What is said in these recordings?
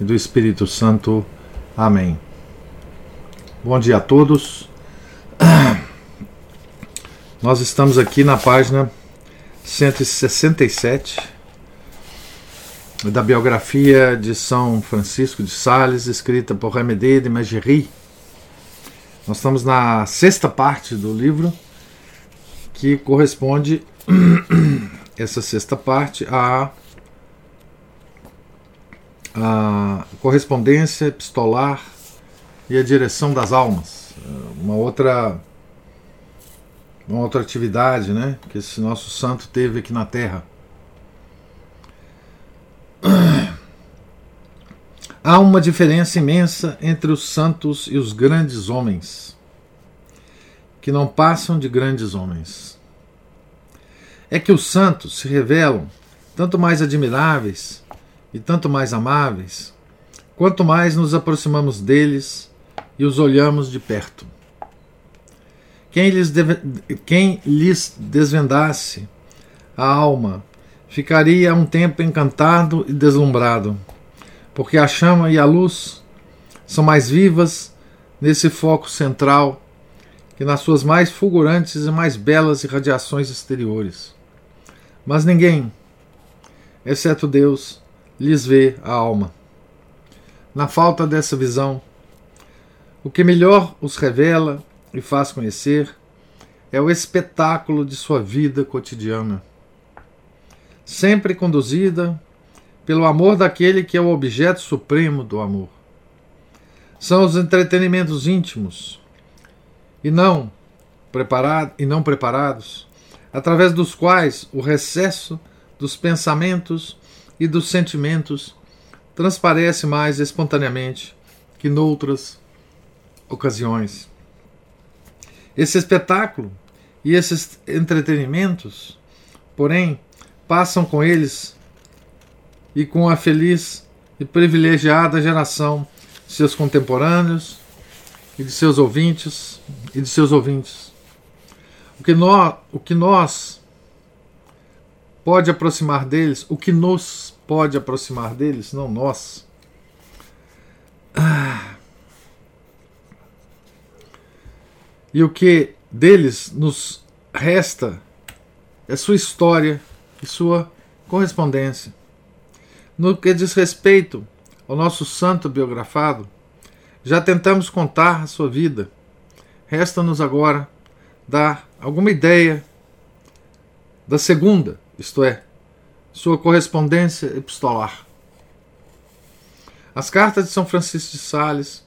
e do Espírito Santo. Amém. Bom dia a todos. Nós estamos aqui na página 167 da biografia de São Francisco de Sales, escrita por Remédie de Magerie. Nós estamos na sexta parte do livro, que corresponde, essa sexta parte, a a correspondência epistolar e a direção das almas. Uma outra uma outra atividade, né, que esse nosso santo teve aqui na Terra. Há uma diferença imensa entre os santos e os grandes homens, que não passam de grandes homens. É que os santos se revelam tanto mais admiráveis e tanto mais amáveis, quanto mais nos aproximamos deles e os olhamos de perto. Quem lhes, deve, quem lhes desvendasse a alma ficaria um tempo encantado e deslumbrado, porque a chama e a luz são mais vivas nesse foco central que nas suas mais fulgurantes e mais belas irradiações exteriores. Mas ninguém, exceto Deus, lhes vê a alma. Na falta dessa visão, o que melhor os revela e faz conhecer é o espetáculo de sua vida cotidiana, sempre conduzida pelo amor daquele que é o objeto supremo do amor. São os entretenimentos íntimos e não e não preparados, através dos quais o recesso dos pensamentos e dos sentimentos transparece mais espontaneamente que noutras ocasiões. Esse espetáculo e esses entretenimentos, porém, passam com eles e com a feliz e privilegiada geração de seus contemporâneos e de seus ouvintes e de seus ouvintes. O que nós, o que nós pode aproximar deles, o que nos pode aproximar deles, não nós. Ah. E o que deles nos resta é sua história e sua correspondência. No que diz respeito ao nosso santo biografado, já tentamos contar a sua vida. Resta-nos agora dar alguma ideia da segunda isto é, sua correspondência epistolar. As cartas de São Francisco de Sales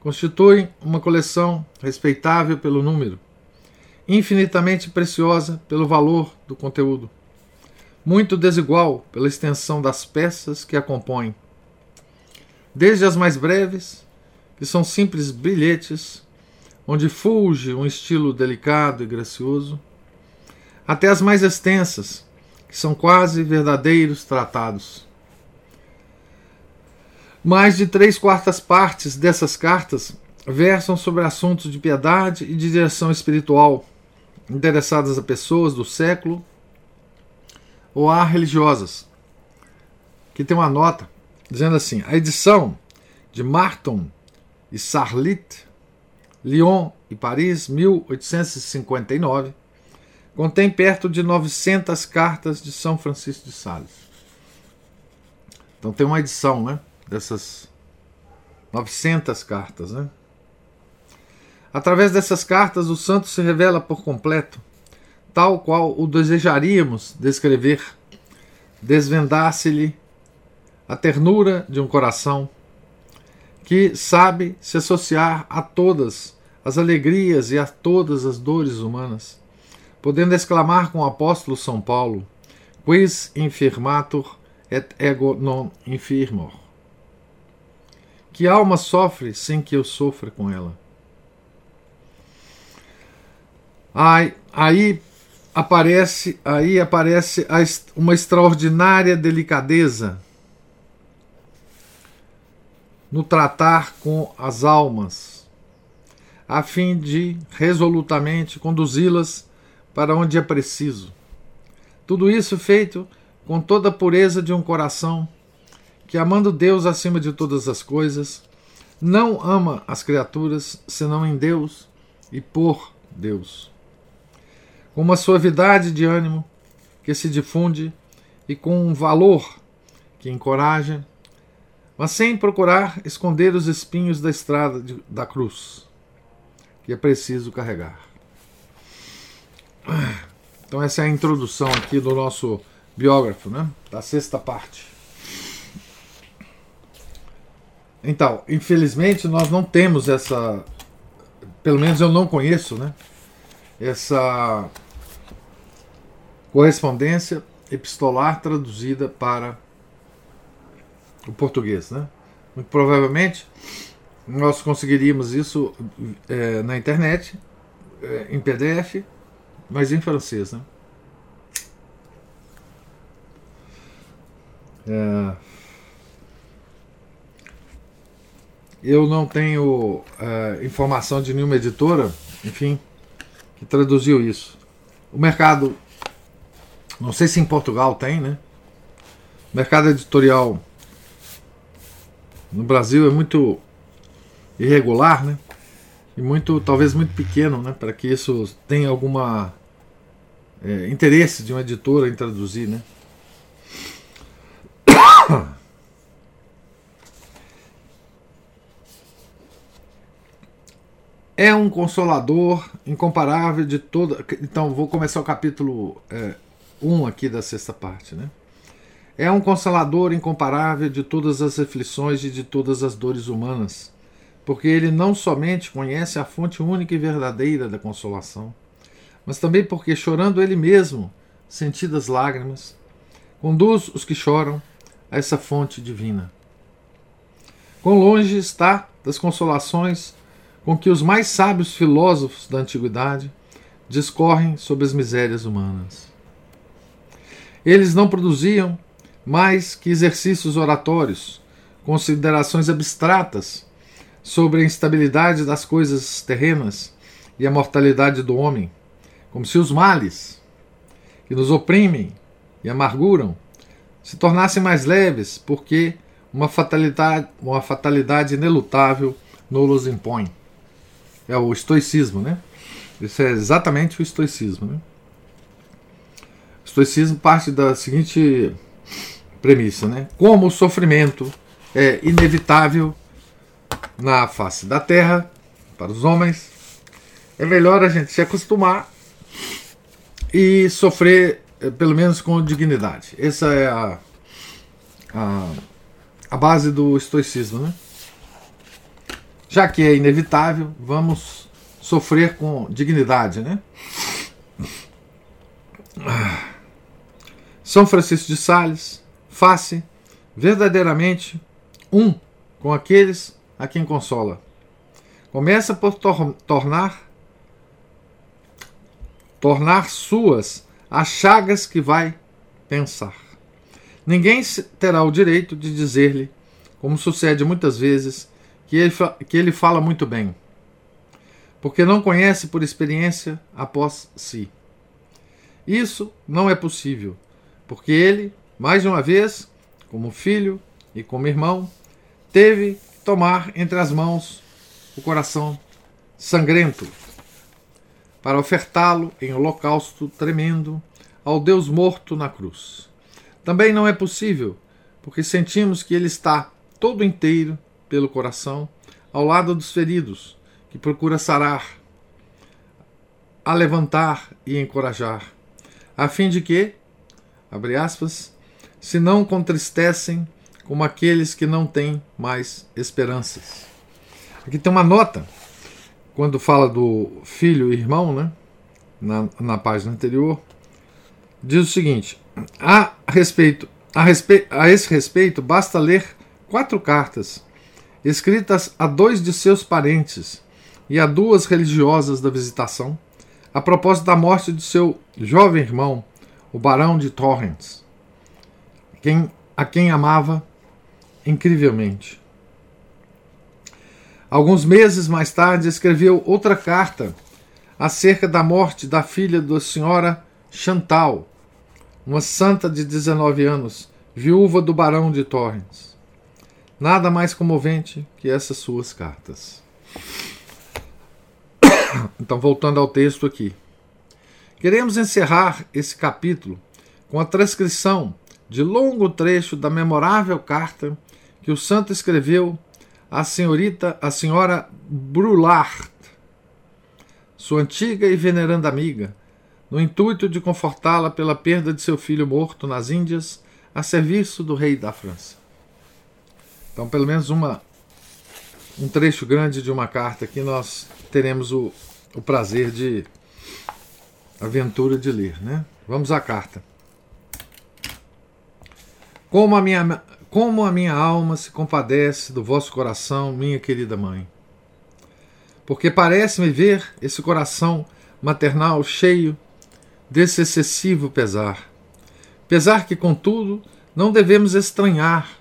constituem uma coleção respeitável pelo número, infinitamente preciosa pelo valor do conteúdo, muito desigual pela extensão das peças que a compõem. Desde as mais breves, que são simples brilhetes, onde fulge um estilo delicado e gracioso, até as mais extensas, que são quase verdadeiros tratados. Mais de três quartas partes dessas cartas versam sobre assuntos de piedade e de direção espiritual, interessadas a pessoas do século ou a religiosas. Que tem uma nota dizendo assim: a edição de Marton e Sarlit, Lyon e Paris, 1859 contém perto de 900 cartas de São Francisco de Sales. Então tem uma edição, né, dessas 900 cartas, né? Através dessas cartas, o santo se revela por completo, tal qual o desejaríamos descrever, desvendar-se-lhe a ternura de um coração que sabe se associar a todas as alegrias e a todas as dores humanas podendo exclamar com o apóstolo São Paulo: Quis infirmatur et ego non infirmor. Que alma sofre sem que eu sofra com ela? Aí, aí aparece, aí aparece uma extraordinária delicadeza no tratar com as almas, a fim de resolutamente conduzi-las para onde é preciso. Tudo isso feito com toda a pureza de um coração que, amando Deus acima de todas as coisas, não ama as criaturas senão em Deus e por Deus. Com uma suavidade de ânimo que se difunde e com um valor que encoraja, mas sem procurar esconder os espinhos da estrada de, da cruz, que é preciso carregar. Então, essa é a introdução aqui do nosso biógrafo, né? da sexta parte. Então, infelizmente, nós não temos essa. Pelo menos eu não conheço, né? Essa correspondência epistolar traduzida para o português, né? Muito provavelmente nós conseguiríamos isso é, na internet, é, em PDF, mas em francês, né? É, eu não tenho é, informação de nenhuma editora, enfim, que traduziu isso. O mercado, não sei se em Portugal tem, né? O mercado editorial no Brasil é muito irregular, né? E muito, talvez muito pequeno, né? Para que isso tenha alguma é, interesse de uma editora em traduzir, né? É um consolador incomparável de toda. Então, vou começar o capítulo 1 é, um aqui da sexta parte, né? É um consolador incomparável de todas as aflições e de todas as dores humanas, porque ele não somente conhece a fonte única e verdadeira da consolação, mas também porque, chorando ele mesmo, sentidas lágrimas, conduz os que choram a essa fonte divina. Quão longe está das consolações com que os mais sábios filósofos da antiguidade discorrem sobre as misérias humanas. Eles não produziam mais que exercícios oratórios, considerações abstratas sobre a instabilidade das coisas terrenas e a mortalidade do homem, como se os males que nos oprimem e amarguram se tornassem mais leves, porque uma fatalidade, uma fatalidade inelutável nos impõe. É o estoicismo, né? Isso é exatamente o estoicismo. Né? O estoicismo parte da seguinte premissa, né? Como o sofrimento é inevitável na face da terra para os homens, é melhor a gente se acostumar e sofrer eh, pelo menos com dignidade. Essa é a, a, a base do estoicismo, né? Já que é inevitável, vamos sofrer com dignidade, né? São Francisco de Sales face verdadeiramente um com aqueles a quem consola. Começa por tor tornar tornar suas as chagas que vai pensar. Ninguém terá o direito de dizer-lhe, como sucede muitas vezes, que ele, que ele fala muito bem, porque não conhece por experiência após si. Isso não é possível, porque ele, mais uma vez, como filho e como irmão, teve que tomar entre as mãos o coração sangrento para ofertá-lo em holocausto tremendo ao Deus morto na cruz. Também não é possível, porque sentimos que ele está todo inteiro pelo coração ao lado dos feridos, que procura sarar, a levantar e encorajar, a fim de que, abre aspas, se não contristecem como aqueles que não têm mais esperanças. Aqui tem uma nota, quando fala do filho e irmão, né? na, na página anterior, diz o seguinte: a respeito, a, respe, a esse respeito, basta ler quatro cartas escritas a dois de seus parentes e a duas religiosas da visitação, a propósito da morte de seu jovem irmão, o barão de Torrens, quem, a quem amava incrivelmente. Alguns meses mais tarde, escreveu outra carta acerca da morte da filha da senhora Chantal, uma santa de 19 anos, viúva do barão de Torrens. Nada mais comovente que essas suas cartas. Então, voltando ao texto aqui. Queremos encerrar esse capítulo com a transcrição de longo trecho da memorável carta que o santo escreveu à senhorita, a senhora Brulart, sua antiga e veneranda amiga, no intuito de confortá-la pela perda de seu filho morto nas Índias a serviço do rei da França. Então, pelo menos uma um trecho grande de uma carta que nós teremos o, o prazer de aventura de ler, né? Vamos à carta. Como a minha como a minha alma se compadece do vosso coração, minha querida mãe. Porque parece-me ver esse coração maternal cheio desse excessivo pesar. Pesar que, contudo, não devemos estranhar,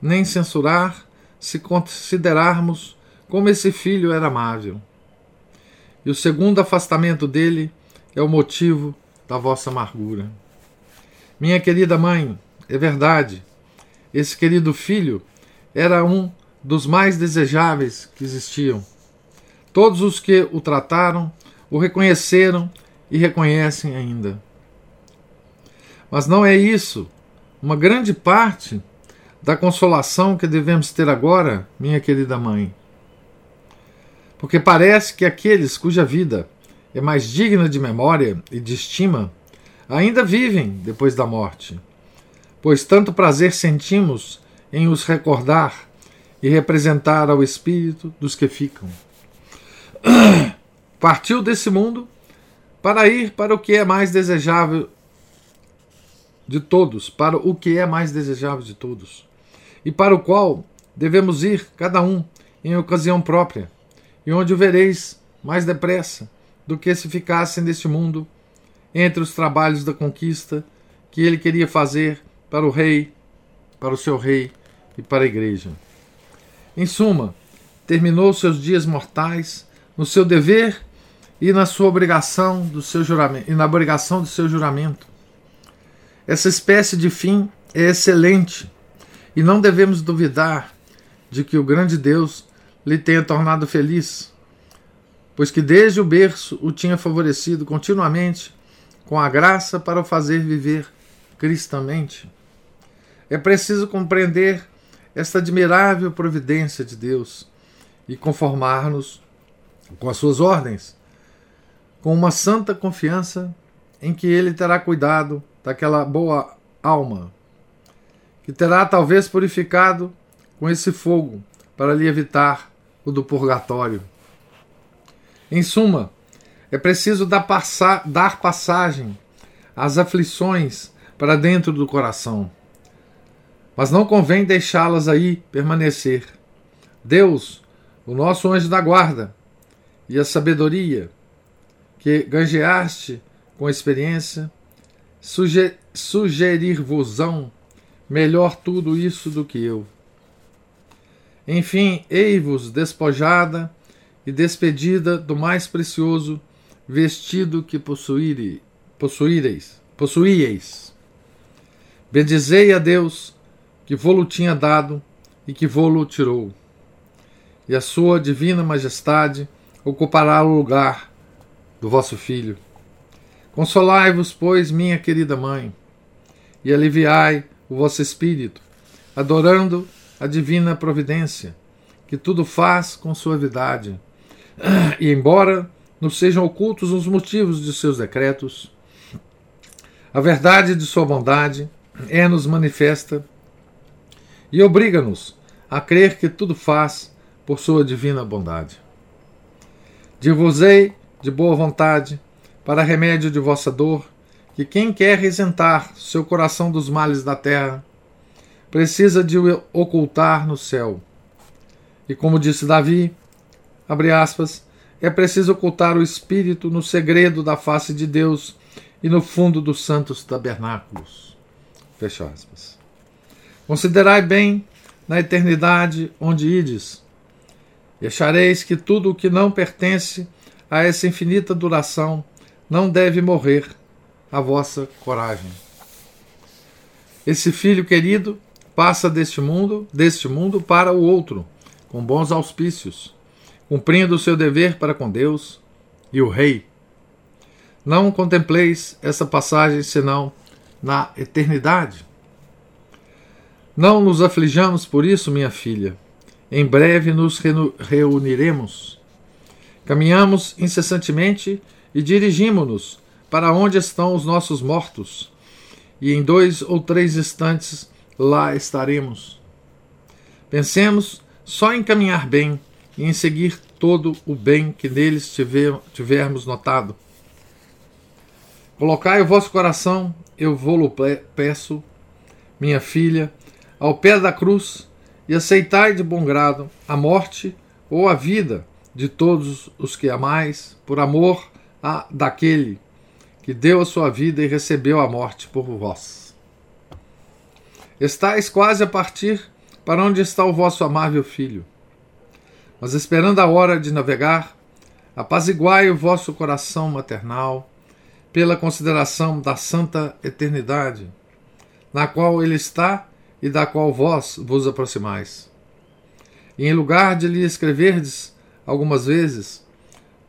nem censurar, se considerarmos como esse filho era amável. E o segundo afastamento dele é o motivo da vossa amargura. Minha querida mãe, é verdade, esse querido filho era um dos mais desejáveis que existiam. Todos os que o trataram o reconheceram e reconhecem ainda. Mas não é isso. Uma grande parte da consolação que devemos ter agora, minha querida mãe. Porque parece que aqueles cuja vida é mais digna de memória e de estima ainda vivem depois da morte, pois tanto prazer sentimos em os recordar e representar ao espírito dos que ficam. Partiu desse mundo para ir para o que é mais desejável de todos, para o que é mais desejável de todos e para o qual devemos ir, cada um, em ocasião própria, e onde o vereis mais depressa do que se ficasse neste mundo, entre os trabalhos da conquista que ele queria fazer para o rei, para o seu rei e para a igreja. Em suma, terminou seus dias mortais no seu dever e na sua obrigação do seu juramento, e na obrigação do seu juramento. Essa espécie de fim é excelente e não devemos duvidar de que o grande Deus lhe tenha tornado feliz, pois que desde o berço o tinha favorecido continuamente com a graça para o fazer viver cristamente. É preciso compreender esta admirável providência de Deus e conformar-nos com as suas ordens, com uma santa confiança em que Ele terá cuidado daquela boa alma que terá talvez purificado com esse fogo para lhe evitar o do purgatório. Em suma, é preciso dar, passa dar passagem às aflições para dentro do coração. Mas não convém deixá-las aí permanecer. Deus, o nosso anjo da guarda, e a sabedoria que ganjeaste com a experiência, sugerir-vos-ão melhor tudo isso do que eu. Enfim, ei-vos despojada e despedida do mais precioso vestido que possuíre, possuíreis, possuíeis. Bendizei a Deus que vô-lo tinha dado e que vô-lo tirou. E a sua divina majestade ocupará o lugar do vosso filho. Consolai-vos, pois, minha querida mãe, e aliviai o vosso espírito, adorando a divina providência, que tudo faz com suavidade. E embora nos sejam ocultos os motivos de seus decretos, a verdade de sua bondade é-nos manifesta e obriga-nos a crer que tudo faz por sua divina bondade. Divusei de boa vontade, para remédio de vossa dor, que quem quer isentar seu coração dos males da terra precisa de o ocultar no céu. E como disse Davi, abre aspas, é preciso ocultar o espírito no segredo da face de Deus e no fundo dos santos tabernáculos. Fecha aspas. Considerai bem na eternidade onde ides, e achareis que tudo o que não pertence a essa infinita duração não deve morrer a vossa coragem. Esse filho querido passa deste mundo, deste mundo para o outro, com bons auspícios, cumprindo o seu dever para com Deus e o rei. Não contempleis essa passagem senão na eternidade. Não nos aflijamos por isso, minha filha. Em breve nos reuniremos. Caminhamos incessantemente e dirigimos-nos para onde estão os nossos mortos, e em dois ou três instantes lá estaremos. Pensemos só em caminhar bem e em seguir todo o bem que neles tiver, tivermos notado. Colocai o vosso coração, eu vou-lo peço, minha filha, ao pé da cruz e aceitai de bom grado a morte ou a vida de todos os que amais, por amor a, daquele que deu a sua vida e recebeu a morte por vós. Estais quase a partir para onde está o vosso amável filho. Mas esperando a hora de navegar, apaziguai o vosso coração maternal pela consideração da santa eternidade, na qual ele está e da qual vós vos aproximais. E em lugar de lhe escreverdes algumas vezes,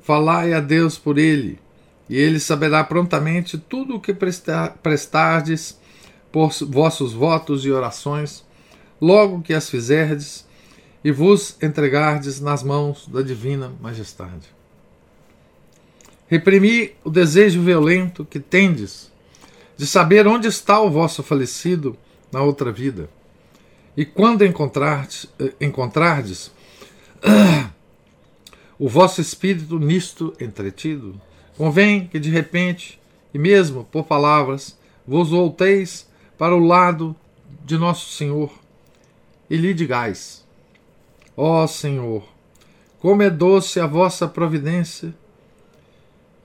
falai a Deus por ele, e ele saberá prontamente tudo o que prestardes por vossos votos e orações, logo que as fizerdes e vos entregardes nas mãos da divina majestade. Reprimi o desejo violento que tendes de saber onde está o vosso falecido na outra vida. E quando encontrardes, eh, encontrardes o vosso espírito nisto entretido, convém que de repente, e mesmo por palavras, vos volteis para o lado de nosso Senhor e lhe digais: Ó Senhor, como é doce a vossa providência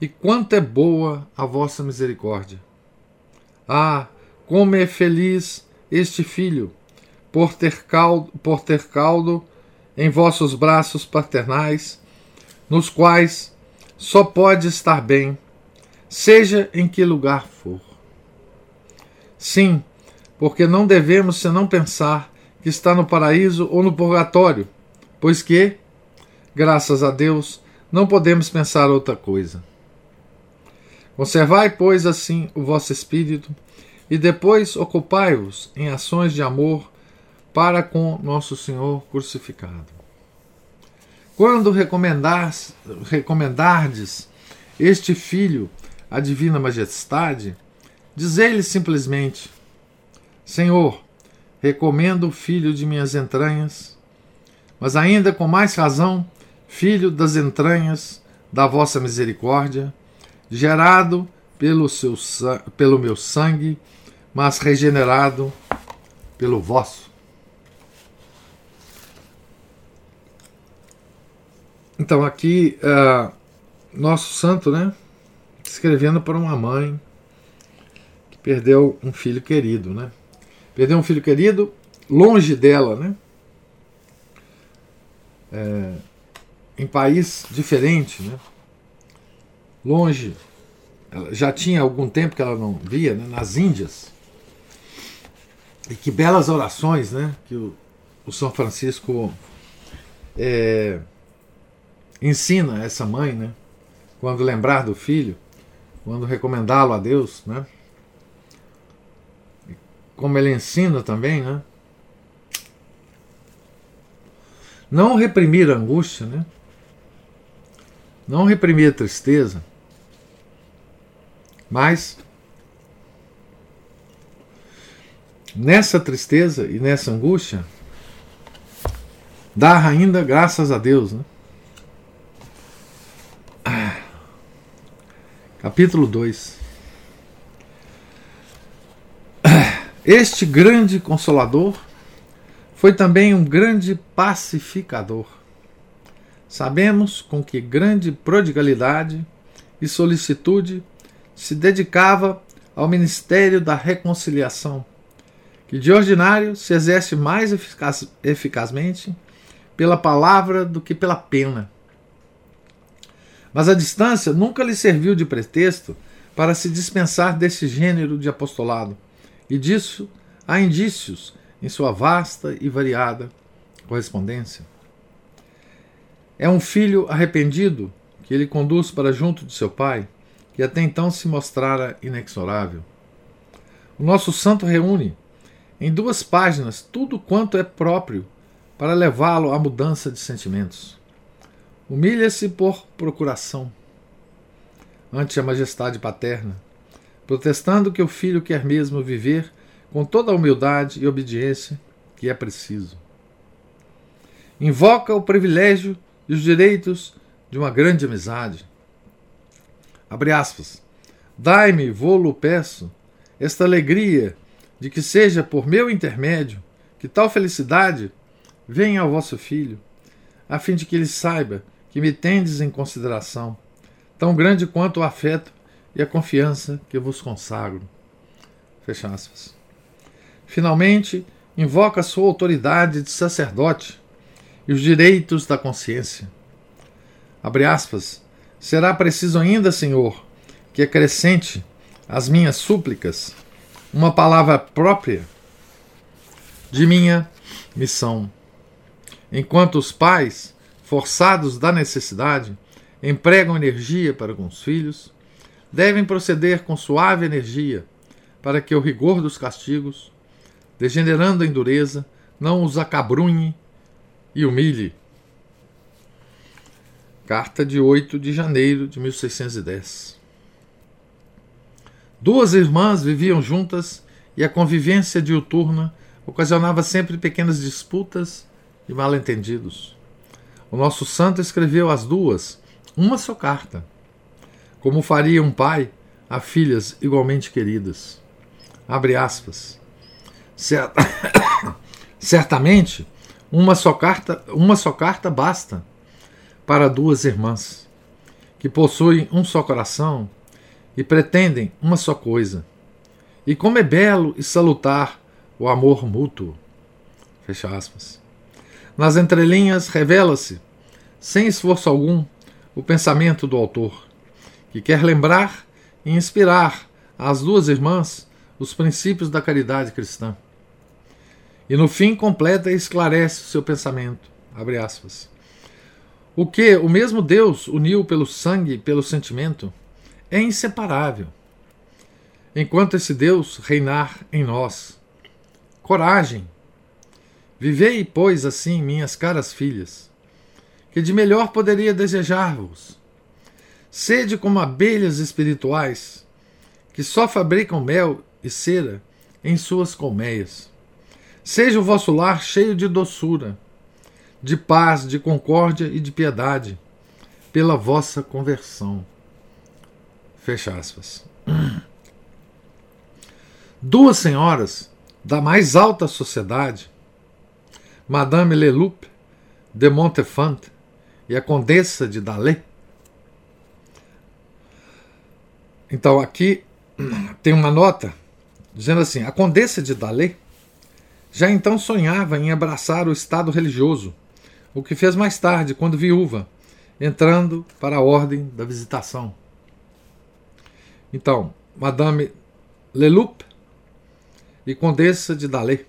e quanto é boa a vossa misericórdia. Ah, como é feliz este filho por ter caldo, por ter caldo em vossos braços paternais, nos quais só pode estar bem, seja em que lugar for. Sim, porque não devemos senão pensar que está no paraíso ou no purgatório, pois que, graças a Deus, não podemos pensar outra coisa. Conservai, pois, assim o vosso espírito, e depois ocupai-vos em ações de amor para com nosso Senhor crucificado. Quando recomendardes este filho à divina majestade, dizei-lhe simplesmente: Senhor, recomendo o filho de minhas entranhas, mas ainda com mais razão, filho das entranhas da vossa misericórdia, gerado pelo, seu, pelo meu sangue, mas regenerado pelo vosso. Então, aqui, uh, nosso santo, né? Escrevendo para uma mãe que perdeu um filho querido, né? Perdeu um filho querido longe dela, né? É, em país diferente, né? longe. Ela já tinha algum tempo que ela não via, né? nas Índias. E que belas orações né? que o, o São Francisco é, ensina essa mãe, né? quando lembrar do filho, quando recomendá-lo a Deus. Né? Como ele ensina também, né? Não reprimir a angústia, né? Não reprimir a tristeza mas nessa tristeza e nessa angústia, dá ainda graças a Deus. Né? Capítulo 2 Este grande consolador Foi também um grande pacificador. Sabemos com que grande prodigalidade e solicitude se dedicava ao ministério da reconciliação, que de ordinário se exerce mais eficaz, eficazmente pela palavra do que pela pena. Mas a distância nunca lhe serviu de pretexto para se dispensar desse gênero de apostolado, e disso há indícios em sua vasta e variada correspondência. É um filho arrependido que ele conduz para junto de seu pai, que até então se mostrara inexorável. O nosso santo reúne em duas páginas tudo quanto é próprio para levá-lo à mudança de sentimentos. Humilha-se por procuração ante a majestade paterna, protestando que o filho quer mesmo viver com toda a humildade e obediência que é preciso. Invoca o privilégio e os direitos de uma grande amizade. Abre aspas. Dai-me, vô-lo peço, esta alegria de que seja por meu intermédio que tal felicidade venha ao vosso filho, a fim de que ele saiba que me tendes em consideração, tão grande quanto o afeto e a confiança que vos consagro. Fecha aspas. Finalmente, invoca a sua autoridade de sacerdote e os direitos da consciência. Abre aspas. Será preciso ainda, Senhor, que acrescente às minhas súplicas uma palavra própria de minha missão. Enquanto os pais, forçados da necessidade, empregam energia para com os filhos, devem proceder com suave energia para que o rigor dos castigos, degenerando em dureza, não os acabrunhe e humilhe. Carta de 8 de janeiro de 1610. Duas irmãs viviam juntas e a convivência diuturna ocasionava sempre pequenas disputas e mal-entendidos. O nosso santo escreveu às duas uma só carta, como faria um pai a filhas igualmente queridas. Abre aspas. Certamente, uma só carta, uma só carta basta para duas irmãs que possuem um só coração e pretendem uma só coisa. E como é belo e salutar o amor mútuo. Fecha aspas. Nas entrelinhas revela-se, sem esforço algum, o pensamento do autor, que quer lembrar e inspirar às duas irmãs os princípios da caridade cristã. E no fim completa e esclarece o seu pensamento. Abre aspas. O que o mesmo Deus uniu pelo sangue e pelo sentimento é inseparável. Enquanto esse Deus reinar em nós. Coragem. Vivei, pois, assim, minhas caras filhas, que de melhor poderia desejar-vos. Sede como abelhas espirituais, que só fabricam mel e cera em suas colmeias. Seja o vosso lar cheio de doçura, de paz, de concórdia e de piedade, pela vossa conversão. Fecha aspas. Duas senhoras da mais alta sociedade, Madame Leloup de Montefant e a Condessa de Dalé. Então aqui tem uma nota dizendo assim: a Condessa de Dalé já então sonhava em abraçar o estado religioso, o que fez mais tarde, quando viúva, entrando para a ordem da visitação. Então, Madame Leloup e Condessa de Dalé.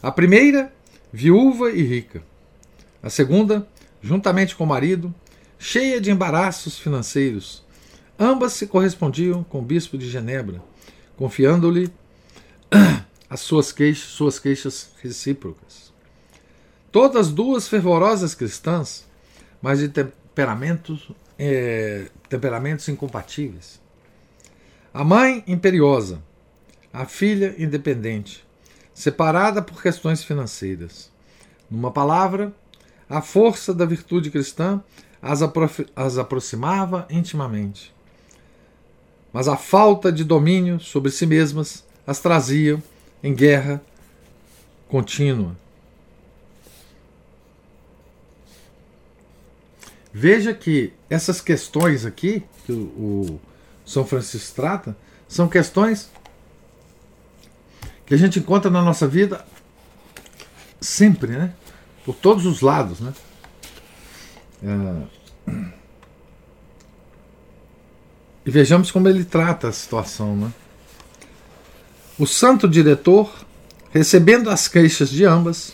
A primeira, viúva e rica. A segunda, juntamente com o marido, cheia de embaraços financeiros. Ambas se correspondiam com o bispo de Genebra, confiando-lhe as suas queixas, suas queixas recíprocas. Todas duas fervorosas cristãs, mas de temperamentos, é, temperamentos incompatíveis. A mãe imperiosa, a filha independente, separada por questões financeiras. Numa palavra, a força da virtude cristã as, as aproximava intimamente. Mas a falta de domínio sobre si mesmas as trazia em guerra contínua. Veja que essas questões aqui, que o, o são Francisco trata, são questões que a gente encontra na nossa vida sempre, né? Por todos os lados, né? É... E vejamos como ele trata a situação, né? O santo diretor, recebendo as queixas de ambas,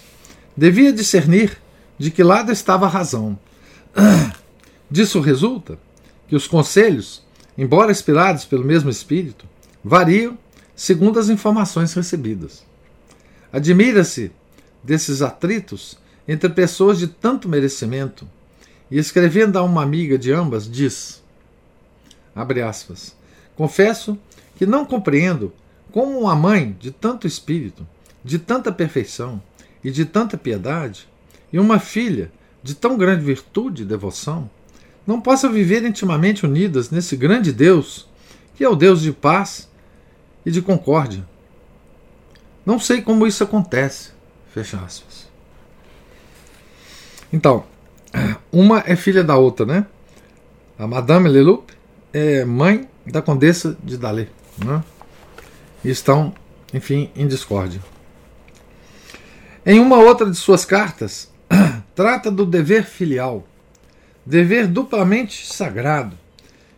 devia discernir de que lado estava a razão. Disso resulta que os conselhos, embora inspirados pelo mesmo espírito, variam segundo as informações recebidas. Admira-se desses atritos entre pessoas de tanto merecimento e escrevendo a uma amiga de ambas diz: aspas, confesso que não compreendo como uma mãe de tanto espírito, de tanta perfeição e de tanta piedade, e uma filha de tão grande virtude e devoção, não possa viver intimamente unidas nesse grande Deus, que é o Deus de paz e de concórdia. Não sei como isso acontece. Fecha aspas. Então, uma é filha da outra, né? A Madame Leloup é mãe da Condessa de Dalé. Né? e estão, enfim, em discórdia. Em uma outra de suas cartas, trata do dever filial, dever duplamente sagrado,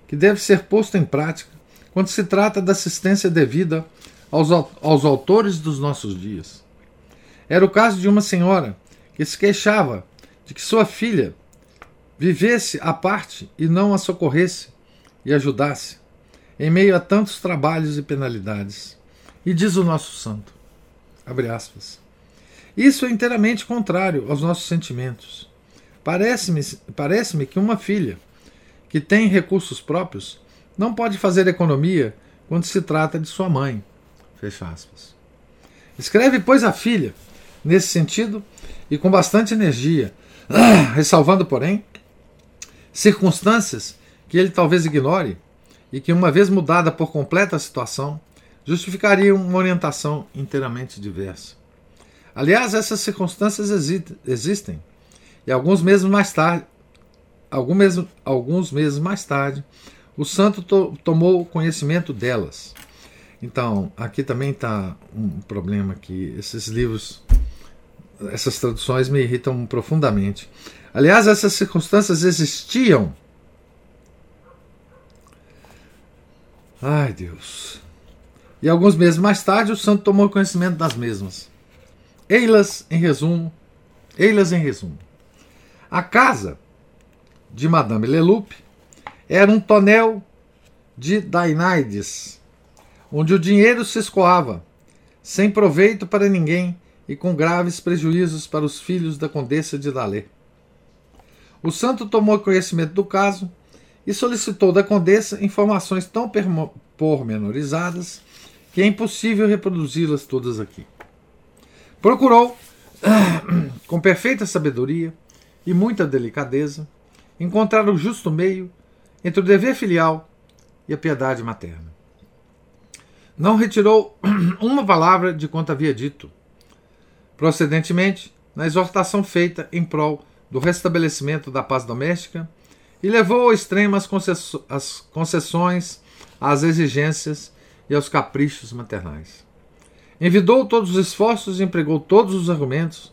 que deve ser posto em prática quando se trata da assistência devida aos, aos autores dos nossos dias. Era o caso de uma senhora que se queixava de que sua filha vivesse à parte e não a socorresse e ajudasse, em meio a tantos trabalhos e penalidades. E diz o nosso santo, abre aspas, isso é inteiramente contrário aos nossos sentimentos. Parece-me parece que uma filha que tem recursos próprios não pode fazer economia quando se trata de sua mãe. Fecha aspas. Escreve, pois, a filha, nesse sentido, e com bastante energia, ressalvando, porém, circunstâncias que ele talvez ignore e que, uma vez mudada por completa a situação, justificariam uma orientação inteiramente diversa. Aliás, essas circunstâncias existem. E alguns meses mais tarde, alguns meses, alguns meses mais tarde, o santo to, tomou conhecimento delas. Então, aqui também está um problema que esses livros, essas traduções me irritam profundamente. Aliás, essas circunstâncias existiam. Ai, Deus. E alguns meses mais tarde, o santo tomou conhecimento das mesmas. Eilas em resumo, eilas em resumo. A casa de Madame Leloup era um tonel de Dainaides, onde o dinheiro se escoava, sem proveito para ninguém e com graves prejuízos para os filhos da condessa de Dalé. O santo tomou conhecimento do caso e solicitou da condessa informações tão pormenorizadas que é impossível reproduzi-las todas aqui. Procurou, com perfeita sabedoria e muita delicadeza, encontrar o justo meio entre o dever filial e a piedade materna. Não retirou uma palavra de quanto havia dito. Procedentemente, na exortação feita em prol do restabelecimento da paz doméstica, e levou ao extremo as concessões às exigências e aos caprichos maternais. Envidou todos os esforços e empregou todos os argumentos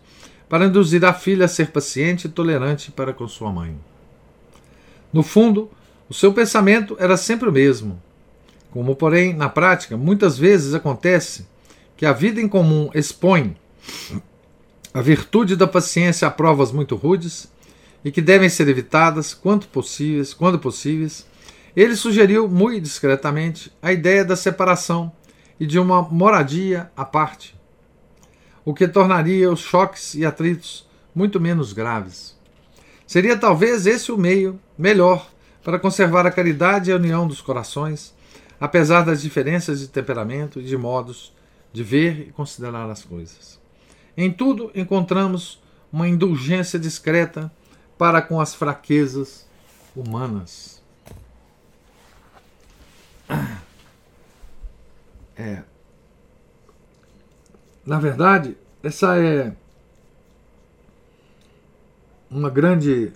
para induzir a filha a ser paciente e tolerante para com sua mãe. No fundo, o seu pensamento era sempre o mesmo. Como, porém, na prática, muitas vezes acontece que a vida em comum expõe a virtude da paciência a provas muito rudes e que devem ser evitadas quanto possíveis, quando possíveis, ele sugeriu, muito discretamente, a ideia da separação e de uma moradia à parte, o que tornaria os choques e atritos muito menos graves. Seria talvez esse o meio melhor para conservar a caridade e a união dos corações, apesar das diferenças de temperamento e de modos de ver e considerar as coisas. Em tudo encontramos uma indulgência discreta para com as fraquezas humanas. É. Na verdade, essa é uma grande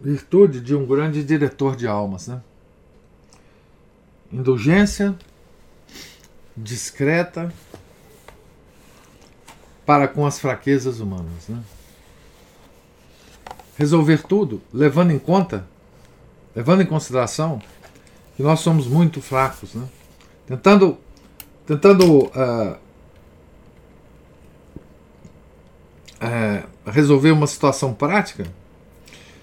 virtude de um grande diretor de almas, né? Indulgência discreta para com as fraquezas humanas, né? Resolver tudo levando em conta, levando em consideração que nós somos muito fracos, né? Tentando, tentando uh, uh, resolver uma situação prática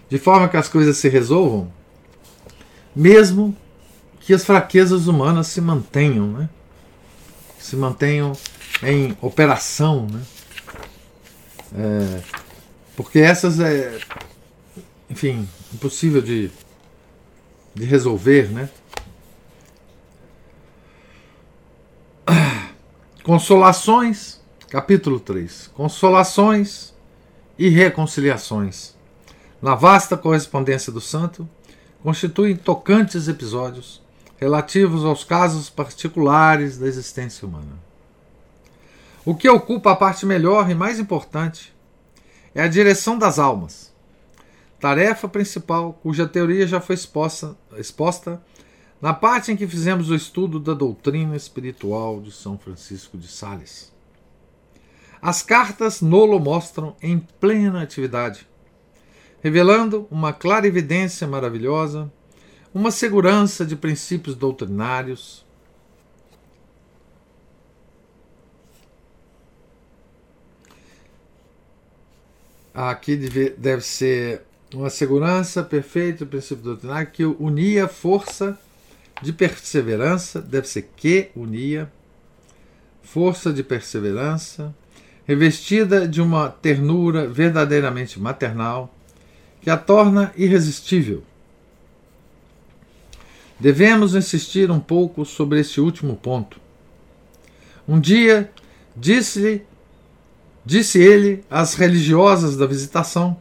de forma que as coisas se resolvam, mesmo que as fraquezas humanas se mantenham, né? se mantenham em operação, né? É, porque essas é, enfim, impossível de, de resolver, né? Consolações, capítulo 3. Consolações e reconciliações na vasta correspondência do santo, constituem tocantes episódios relativos aos casos particulares da existência humana. O que ocupa a parte melhor e mais importante é a direção das almas, tarefa principal cuja teoria já foi exposta, exposta na parte em que fizemos o estudo da doutrina espiritual de São Francisco de Sales. As cartas nolo mostram em plena atividade, revelando uma clara evidência maravilhosa, uma segurança de princípios doutrinários. Aqui deve, deve ser uma segurança perfeita do princípio doutrinário que unia força de perseverança, deve ser que unia força de perseverança, revestida de uma ternura verdadeiramente maternal que a torna irresistível. Devemos insistir um pouco sobre este último ponto. Um dia disse-lhe, disse ele às religiosas da visitação,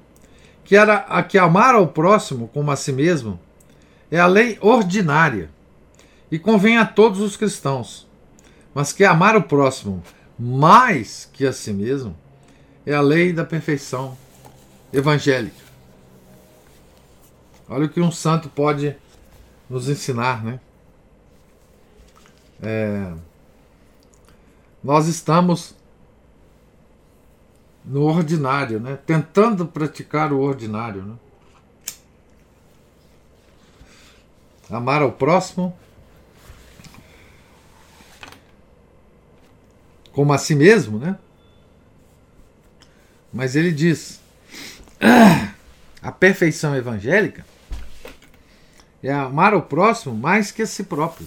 que era a que amar ao próximo como a si mesmo é a lei ordinária e convém a todos os cristãos, mas que amar o próximo mais que a si mesmo é a lei da perfeição evangélica. Olha o que um santo pode nos ensinar, né? É, nós estamos no ordinário, né? Tentando praticar o ordinário, né? Amar ao próximo como a si mesmo, né? Mas ele diz: ah, a perfeição evangélica é amar o próximo mais que a si próprio.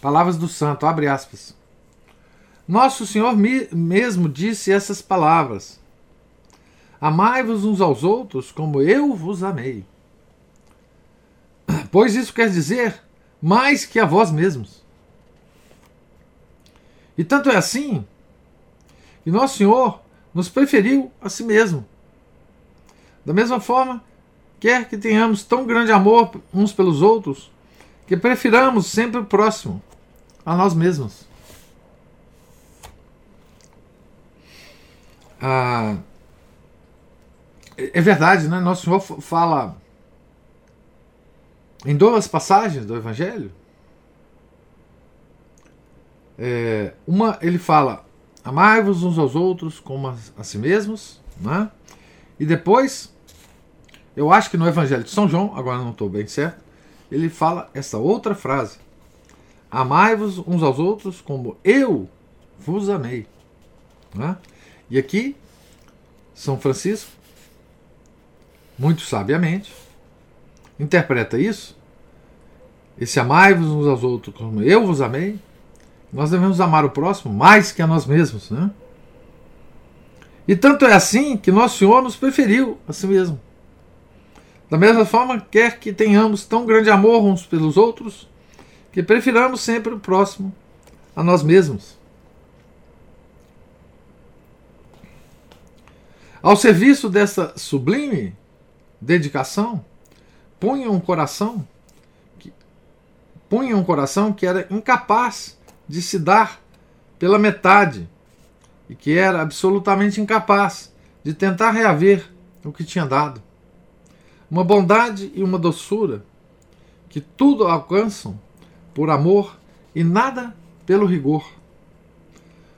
Palavras do santo, abre aspas. Nosso Senhor mesmo disse essas palavras: Amai-vos uns aos outros como eu vos amei. Pois isso quer dizer mais que a vós mesmos. E tanto é assim que Nosso Senhor nos preferiu a si mesmo. Da mesma forma quer que tenhamos tão grande amor uns pelos outros que prefiramos sempre o próximo a nós mesmos. Ah, é verdade, né? Nosso Senhor fala em duas passagens do Evangelho. É, uma, ele fala: amai-vos uns aos outros como a, a si mesmos, né? e depois eu acho que no Evangelho de São João, agora não estou bem certo, ele fala essa outra frase: Amai-vos uns aos outros como eu vos amei. Né? E aqui, São Francisco, muito sabiamente, interpreta isso. Esse amai-vos uns aos outros como eu vos amei. Nós devemos amar o próximo mais que a nós mesmos. Né? E tanto é assim que Nosso Senhor nos preferiu a si mesmo. Da mesma forma, quer que tenhamos tão grande amor uns pelos outros, que prefiramos sempre o próximo a nós mesmos. Ao serviço dessa sublime dedicação, punha um coração que, punha um coração que era incapaz de se dar pela metade e que era absolutamente incapaz de tentar reaver o que tinha dado. Uma bondade e uma doçura que tudo alcançam por amor e nada pelo rigor.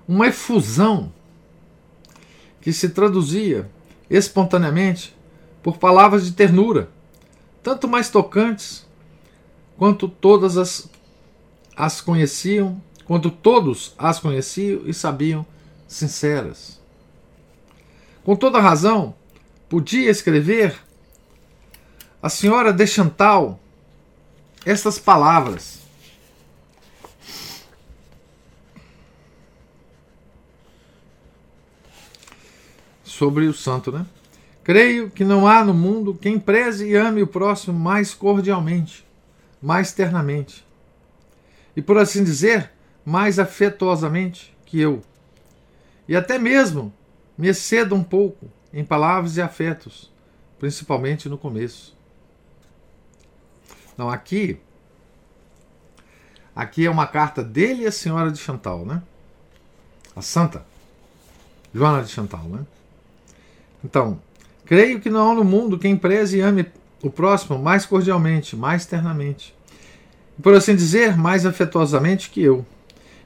Uma efusão que se traduzia espontaneamente por palavras de ternura, tanto mais tocantes quanto todas as, as conheciam, quanto todos as conheciam e sabiam sinceras. Com toda razão, podia escrever a senhora de Chantal estas palavras. Sobre o santo, né? Creio que não há no mundo quem preze e ame o próximo mais cordialmente, mais ternamente, e por assim dizer, mais afetuosamente que eu. E até mesmo me exceda um pouco em palavras e afetos, principalmente no começo. Então aqui aqui é uma carta dele e a senhora de Chantal, né? A santa Joana de Chantal, né? Então, creio que não há no mundo quem preze e ame o próximo mais cordialmente, mais ternamente, por assim dizer, mais afetuosamente que eu.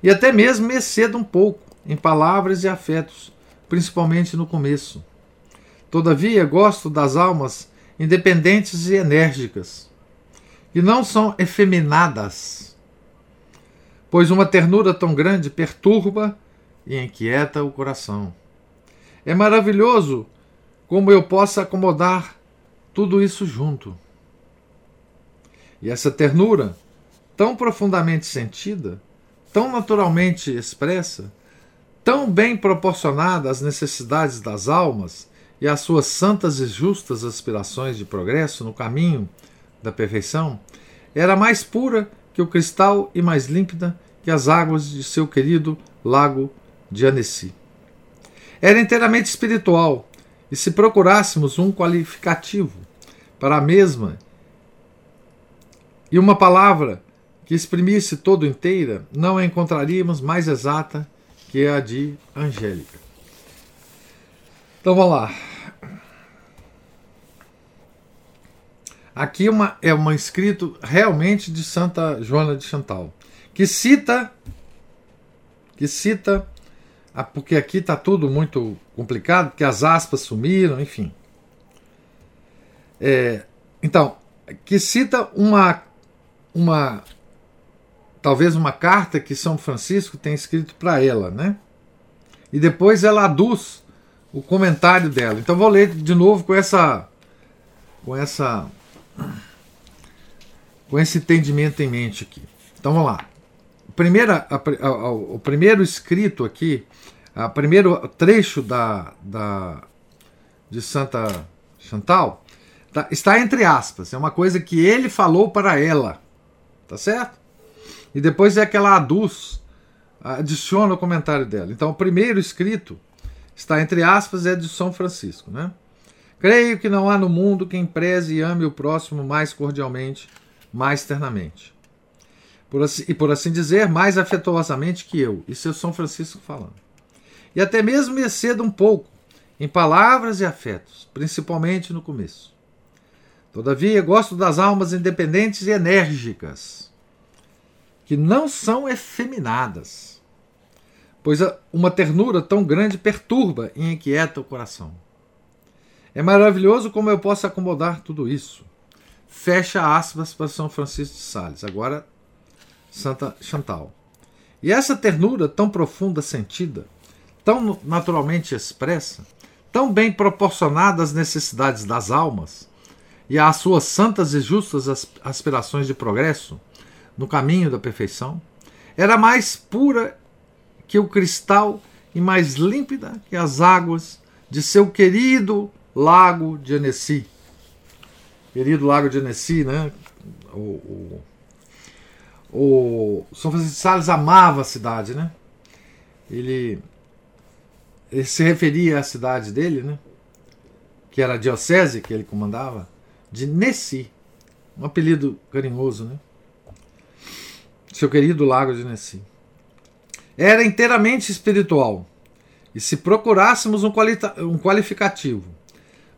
E até mesmo me exceda um pouco em palavras e afetos, principalmente no começo. Todavia, gosto das almas independentes e enérgicas, e não são efeminadas, pois uma ternura tão grande perturba e inquieta o coração. É maravilhoso como eu possa acomodar tudo isso junto. E essa ternura, tão profundamente sentida, tão naturalmente expressa, tão bem proporcionada às necessidades das almas e às suas santas e justas aspirações de progresso no caminho da perfeição, era mais pura que o cristal e mais límpida que as águas de seu querido lago de Annecy. Era inteiramente espiritual, e se procurássemos um qualificativo para a mesma e uma palavra que exprimisse todo inteira, não a encontraríamos mais exata que a de Angélica. Então vamos lá. Aqui uma, é um escrito realmente de Santa Joana de Chantal, que cita, que cita, porque aqui está tudo muito complicado, porque as aspas sumiram, enfim. É, então, que cita uma, uma, talvez uma carta que São Francisco tem escrito para ela, né? E depois ela aduz o comentário dela. Então vou ler de novo com essa, com essa com esse entendimento em mente aqui. Então vamos lá. Primeira, a, a, o primeiro escrito aqui, o primeiro trecho da, da, de Santa Chantal tá, está entre aspas. É uma coisa que ele falou para ela. Tá certo? E depois é que ela aduz, adiciona o comentário dela. Então o primeiro escrito está entre aspas é de São Francisco, né? Creio que não há no mundo quem preze e ame o próximo mais cordialmente, mais ternamente. Por assim, e por assim dizer, mais afetuosamente que eu. Isso é São Francisco falando. E até mesmo me exceda um pouco em palavras e afetos, principalmente no começo. Todavia, gosto das almas independentes e enérgicas, que não são efeminadas, pois uma ternura tão grande perturba e inquieta o coração. É maravilhoso como eu posso acomodar tudo isso. Fecha aspas para São Francisco de Sales. Agora, Santa Chantal. E essa ternura tão profunda sentida, tão naturalmente expressa, tão bem proporcionada às necessidades das almas e às suas santas e justas aspirações de progresso no caminho da perfeição, era mais pura que o cristal e mais límpida que as águas de seu querido Lago de Annecy. Querido Lago de Annecy, né? O, o, o São Francisco de Sales amava a cidade, né? Ele, ele se referia à cidade dele, né? Que era a diocese que ele comandava, de Nessi. Um apelido carinhoso, né? Seu querido Lago de Nessi. Era inteiramente espiritual. E se procurássemos um, um qualificativo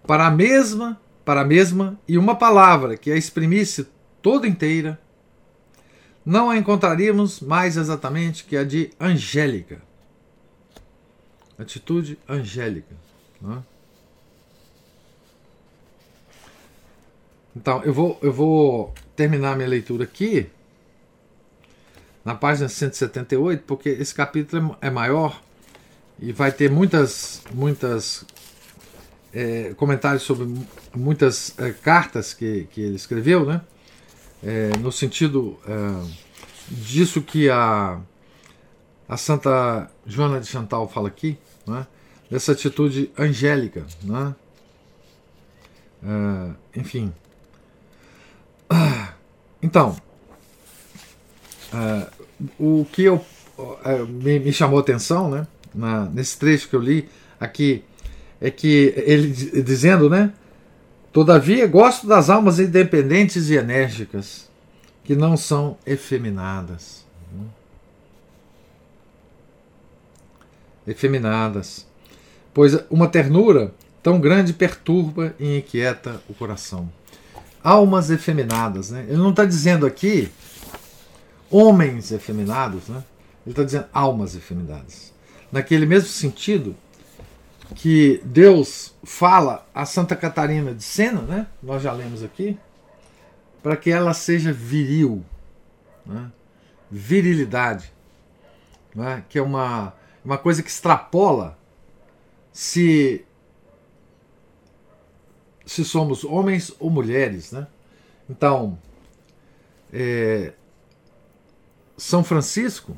para a mesma, para a mesma e uma palavra que a exprimisse toda inteira, não a encontraríamos mais exatamente que a de angélica. Atitude angélica. Né? Então, eu vou, eu vou terminar minha leitura aqui, na página 178, porque esse capítulo é maior e vai ter muitas, muitas é, comentários sobre muitas é, cartas que, que ele escreveu, né? É, no sentido é, disso que a, a Santa Joana de Chantal fala aqui, né? dessa atitude angélica. Né? É, enfim. Então, é, o que eu, me, me chamou atenção né? Na, nesse trecho que eu li aqui é que ele dizendo, né? Todavia, gosto das almas independentes e enérgicas, que não são efeminadas. Efeminadas. Pois uma ternura tão grande perturba e inquieta o coração. Almas efeminadas, né? Ele não está dizendo aqui homens efeminados, né? Ele está dizendo almas efeminadas. Naquele mesmo sentido, que Deus fala a Santa Catarina de Sena, né? nós já lemos aqui, para que ela seja viril, né? virilidade, né? que é uma, uma coisa que extrapola se, se somos homens ou mulheres. Né? Então, é, São Francisco,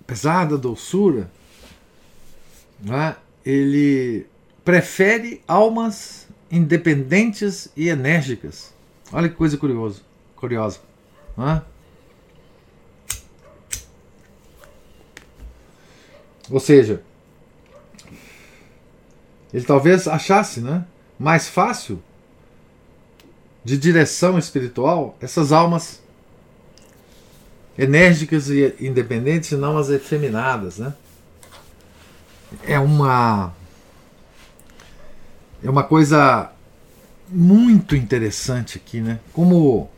apesar da doçura, né, ele prefere almas independentes e enérgicas. Olha que coisa curioso, curiosa. Né? Ou seja, ele talvez achasse né, mais fácil de direção espiritual essas almas enérgicas e independentes e não as efeminadas, né? é uma é uma coisa muito interessante aqui, né? Como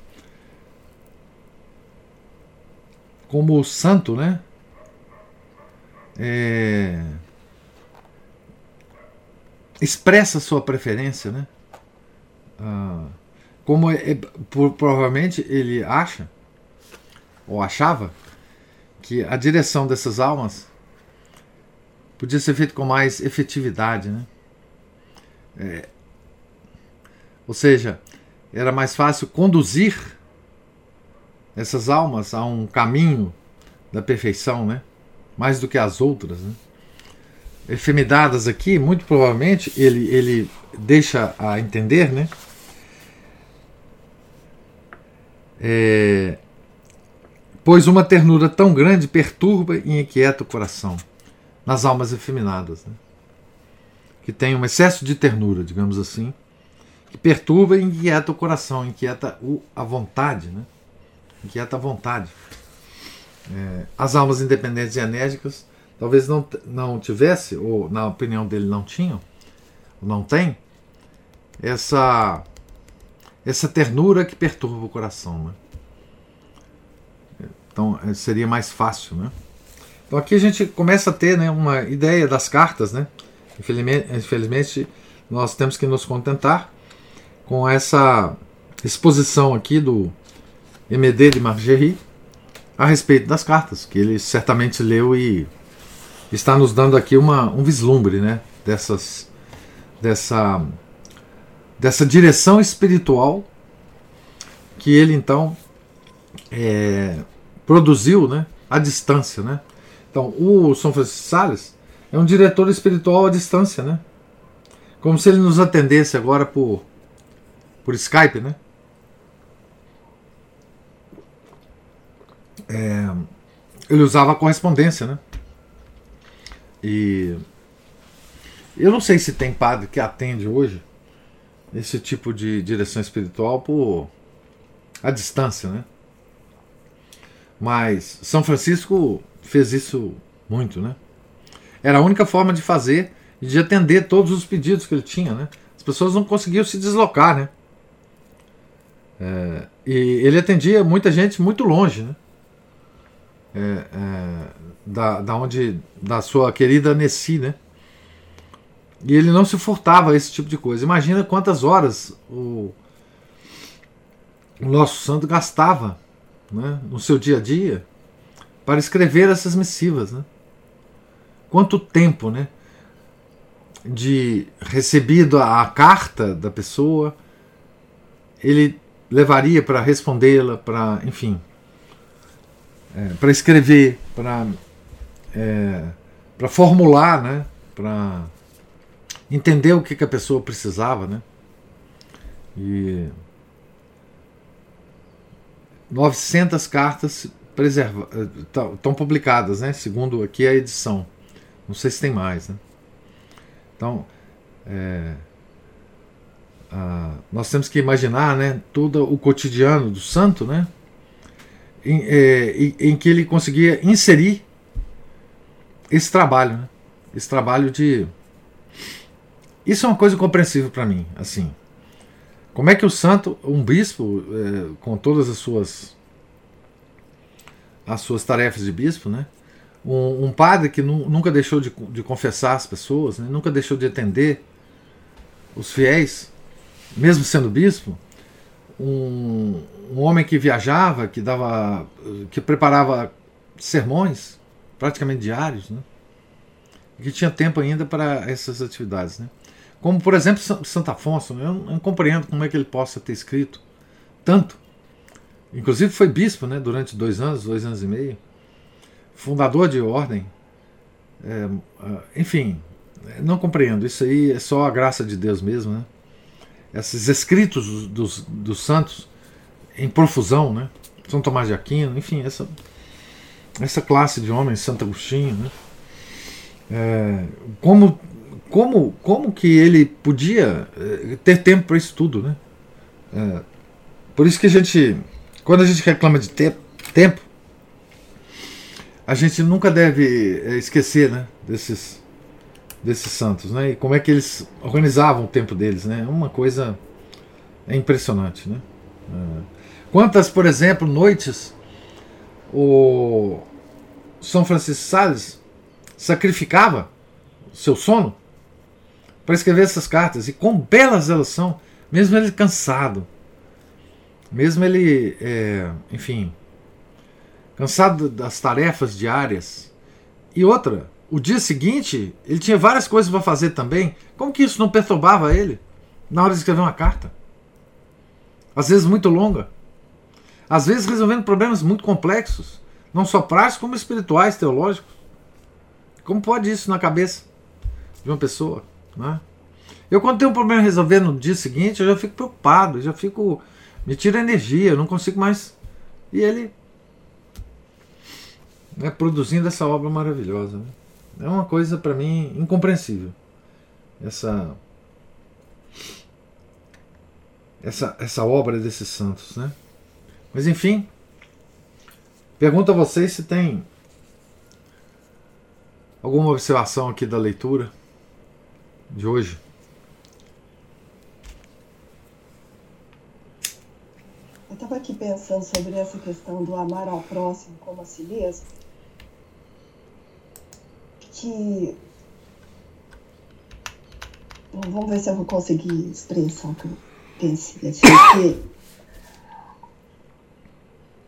como o santo, né? É, expressa sua preferência, né? Ah, como é, é, por, provavelmente ele acha ou achava que a direção dessas almas podia ser feito com mais efetividade, né? É, ou seja, era mais fácil conduzir essas almas a um caminho da perfeição, né? Mais do que as outras, né? Efemidadas aqui, muito provavelmente ele, ele deixa a entender, né? É, pois uma ternura tão grande perturba e inquieta o coração nas almas efeminadas, né? que tem um excesso de ternura, digamos assim, que perturba e inquieta o coração, inquieta o, a vontade, né? inquieta a vontade. É, as almas independentes e enérgicas talvez não, não tivesse, ou na opinião dele não tinham, ou não tem, essa, essa ternura que perturba o coração. Né? Então é, seria mais fácil, né? Então aqui a gente começa a ter né, uma ideia das cartas, né? Infelizmente, infelizmente nós temos que nos contentar com essa exposição aqui do MD de Margerie a respeito das cartas, que ele certamente leu e está nos dando aqui uma, um vislumbre né, dessas, dessa, dessa direção espiritual que ele então é, produziu né, à distância. Né? Então, o São Francisco Sales é um diretor espiritual à distância, né? Como se ele nos atendesse agora por, por Skype, né? É, ele usava a correspondência, né? E eu não sei se tem padre que atende hoje esse tipo de direção espiritual por a distância, né? Mas São Francisco fez isso muito, né? Era a única forma de fazer e de atender todos os pedidos que ele tinha, né? As pessoas não conseguiam se deslocar, né? É, e ele atendia muita gente muito longe, né? É, é, da, da onde da sua querida Nessi, né? E ele não se furtava a esse tipo de coisa. Imagina quantas horas o, o nosso santo gastava né, no seu dia a dia para escrever essas missivas. Né? Quanto tempo né, de recebido a, carta da pessoa ele levaria para respondê-la, para, enfim, é, para escrever, para é, para formular, né, para entender o que, que a pessoa precisava, né? E 900 cartas estão publicadas, né? Segundo aqui a edição. Não sei se tem mais, né? Então, é, a, nós temos que imaginar, né? Todo o cotidiano do santo, né? Em, é, em, em que ele conseguia inserir esse trabalho, né? Esse trabalho de isso é uma coisa compreensível para mim, assim. Como é que o santo, um bispo, é, com todas as suas as suas tarefas de bispo, né? Um, um padre que nu, nunca deixou de, de, confessar as pessoas, né? nunca deixou de atender os fiéis, mesmo sendo bispo, um, um homem que viajava, que dava, que preparava sermões praticamente diários, né? que tinha tempo ainda para essas atividades, né? Como, por exemplo, Santo Afonso, né? eu não compreendo como é que ele possa ter escrito tanto. Inclusive foi bispo né, durante dois anos, dois anos e meio, fundador de ordem. É, enfim, não compreendo. Isso aí é só a graça de Deus mesmo. Né? Esses escritos dos, dos, dos santos em profusão, né? São Tomás de Aquino, enfim, essa, essa classe de homens, Santo Agostinho, né? É, como como, como que ele podia eh, ter tempo para isso tudo, né? É, por isso que a gente, quando a gente reclama de te tempo, a gente nunca deve eh, esquecer, né, desses, desses santos, né? E como é que eles organizavam o tempo deles, né? Uma coisa é impressionante, né? É. Quantas, por exemplo, noites o São Francisco Sales sacrificava seu sono para escrever essas cartas. E quão belas elas são, mesmo ele cansado. Mesmo ele, é, enfim, cansado das tarefas diárias. E outra, o dia seguinte, ele tinha várias coisas para fazer também. Como que isso não perturbava ele na hora de escrever uma carta? Às vezes muito longa. Às vezes resolvendo problemas muito complexos, não só práticos, como espirituais, teológicos. Como pode isso na cabeça de uma pessoa? Né? Eu, quando tenho um problema a resolver no dia seguinte, eu já fico preocupado, já fico. me tira energia, eu não consigo mais. E ele. Né, produzindo essa obra maravilhosa. Né? É uma coisa para mim incompreensível. Essa. Essa, essa obra desses santos, né? Mas enfim, pergunto a vocês se tem alguma observação aqui da leitura de hoje. Eu estava aqui pensando sobre essa questão do amar ao próximo como a si mesmo, que vamos ver se eu vou conseguir expressar o que eu pensei assim, que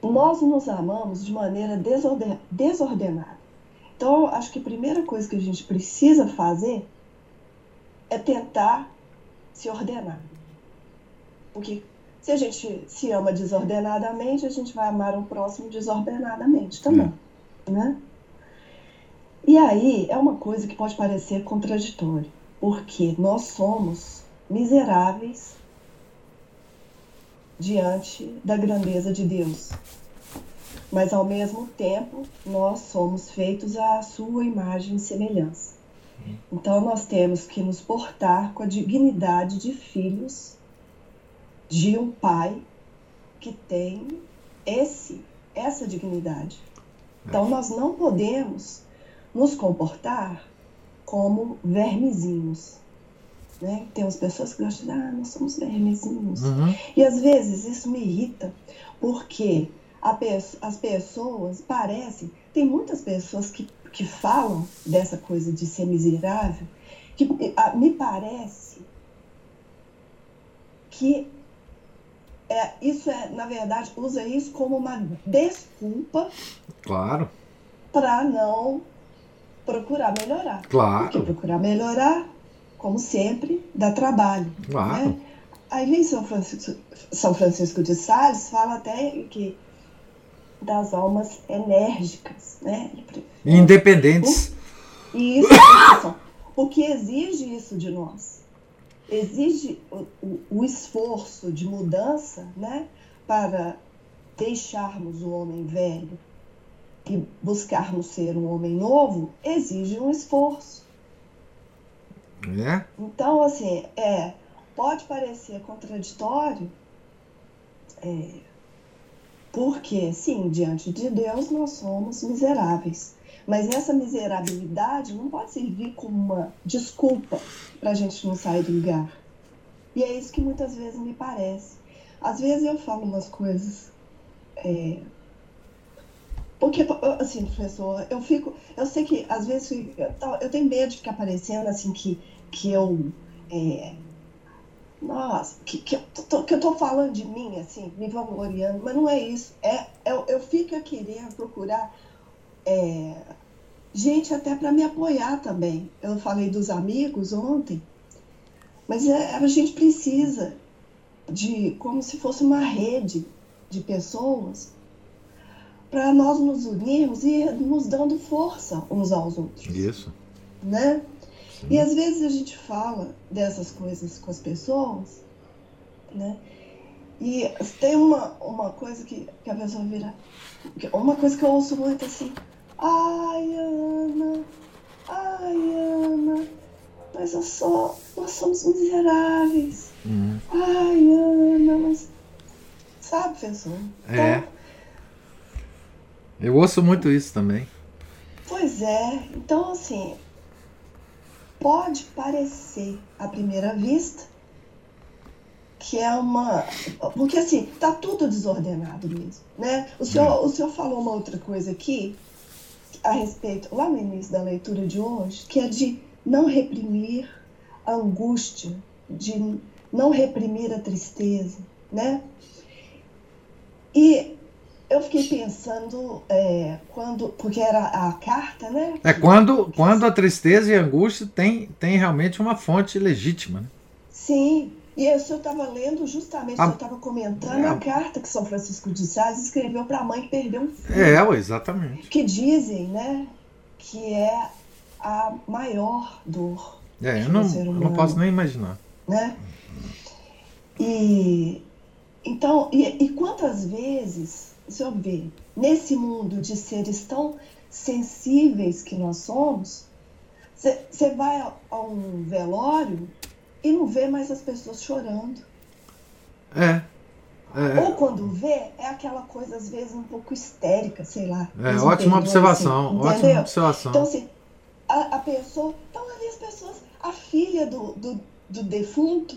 nós nos amamos de maneira desordenada. Então, acho que a primeira coisa que a gente precisa fazer é tentar se ordenar. Porque se a gente se ama desordenadamente, a gente vai amar o próximo desordenadamente também, é. né? E aí é uma coisa que pode parecer contraditória, porque nós somos miseráveis diante da grandeza de Deus. Mas ao mesmo tempo, nós somos feitos à sua imagem e semelhança. Então nós temos que nos portar com a dignidade de filhos de um pai que tem esse essa dignidade. Então nós não podemos nos comportar como vermezinhos. Né? Tem umas pessoas que gostam de ah, nós somos vermezinhos. Uhum. E às vezes isso me irrita, porque pe as pessoas parecem. Tem muitas pessoas que, que falam dessa coisa de ser miserável, que me parece que é, isso é, na verdade, usa isso como uma desculpa. Claro. Para não procurar melhorar. Claro. Porque procurar melhorar, como sempre, dá trabalho. Claro. Né? Aí em São Francisco, São Francisco de Sales fala até que das almas enérgicas, né? Independentes. E isso, o que exige isso de nós? Exige o, o, o esforço de mudança, né? Para deixarmos o homem velho e buscarmos ser um homem novo, exige um esforço. É? Então, assim, é, pode parecer contraditório, é, porque, sim, diante de Deus nós somos miseráveis. Mas essa miserabilidade não pode servir como uma desculpa para a gente não sair do lugar. E é isso que muitas vezes me parece. Às vezes eu falo umas coisas. É, porque, assim, professor, eu fico. Eu sei que às vezes eu, tenho medo de ficar parecendo assim que, que eu. É, nossa, que, que, eu tô, que eu tô falando de mim, assim, me vangloriando, mas não é isso. É, eu, eu fico querendo procurar é, gente até para me apoiar também. Eu falei dos amigos ontem, mas é, a gente precisa de como se fosse uma rede de pessoas para nós nos unirmos e nos dando força uns aos outros. Isso. Né? E às vezes a gente fala dessas coisas com as pessoas, né? E tem uma, uma coisa que, que a pessoa vira. Uma coisa que eu ouço muito assim. Ai, Ana, ai, Ana, mas eu sou. Nós somos miseráveis. Uhum. Ai, Ana, mas. Sabe, pessoa? É. Então, eu ouço muito isso também. Pois é. Então, assim, pode parecer à primeira vista que é uma. Porque assim, tá tudo desordenado mesmo. Né? O, senhor, o senhor falou uma outra coisa aqui a respeito, lá no início da leitura de hoje, que é de não reprimir a angústia, de não reprimir a tristeza, né? E eu fiquei pensando é, quando, porque era a carta, né? É quando, quando a tristeza e a angústia tem, tem realmente uma fonte legítima. Né? Sim, e eu estava lendo justamente, a, eu estava comentando a, a, carta que São Francisco de Sales escreveu para a mãe que perdeu um filho. É, exatamente. Que dizem, né, que é a maior dor. É, eu não, eu não posso nem imaginar. Né? E então, e, e quantas vezes se eu ver nesse mundo de seres tão sensíveis que nós somos, você vai a, a, um velório e não vê mais as pessoas chorando. É. é. Ou quando vê, é aquela coisa, às vezes, um pouco histérica, sei lá. É, ótima observação, assim, ótima observação. Então, assim, a, a pessoa. Então, ali as pessoas. A filha do, do, do defunto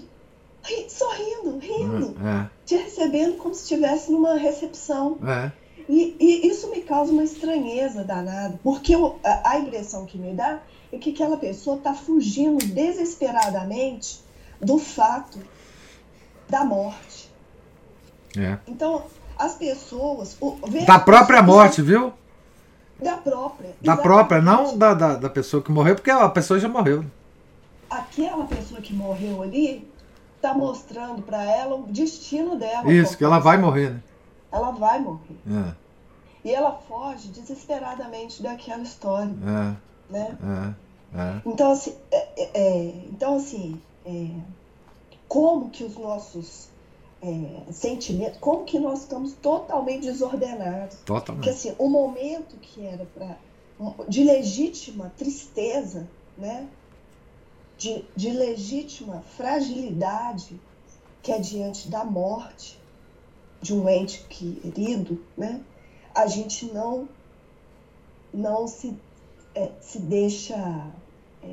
sorrindo, rindo, é, é. te recebendo como se estivesse numa recepção. É. E, e, isso me causa uma estranheza danada, porque eu, a, a, impressão que me dá é que aquela pessoa está fugindo desesperadamente do fato da morte. É. Então, as pessoas. O, da própria morte, viu? Da própria. Da exatamente. própria, não da, da, da pessoa que morreu, porque a pessoa já morreu. Aquela pessoa que morreu ali está mostrando para ela o destino dela. Isso, que ela vai morrer, né? Ela vai morrer. É. E ela foge desesperadamente daquela história. É. Né? É. É. Então, assim, é, é, é então, assim como que os nossos sentimentos, como que nós estamos totalmente desordenados. Totalmente. Porque, assim, o momento que era para de legítima tristeza, né? De, de legítima fragilidade que é diante da morte de um ente querido, né? a gente não, não se, é, se deixa é,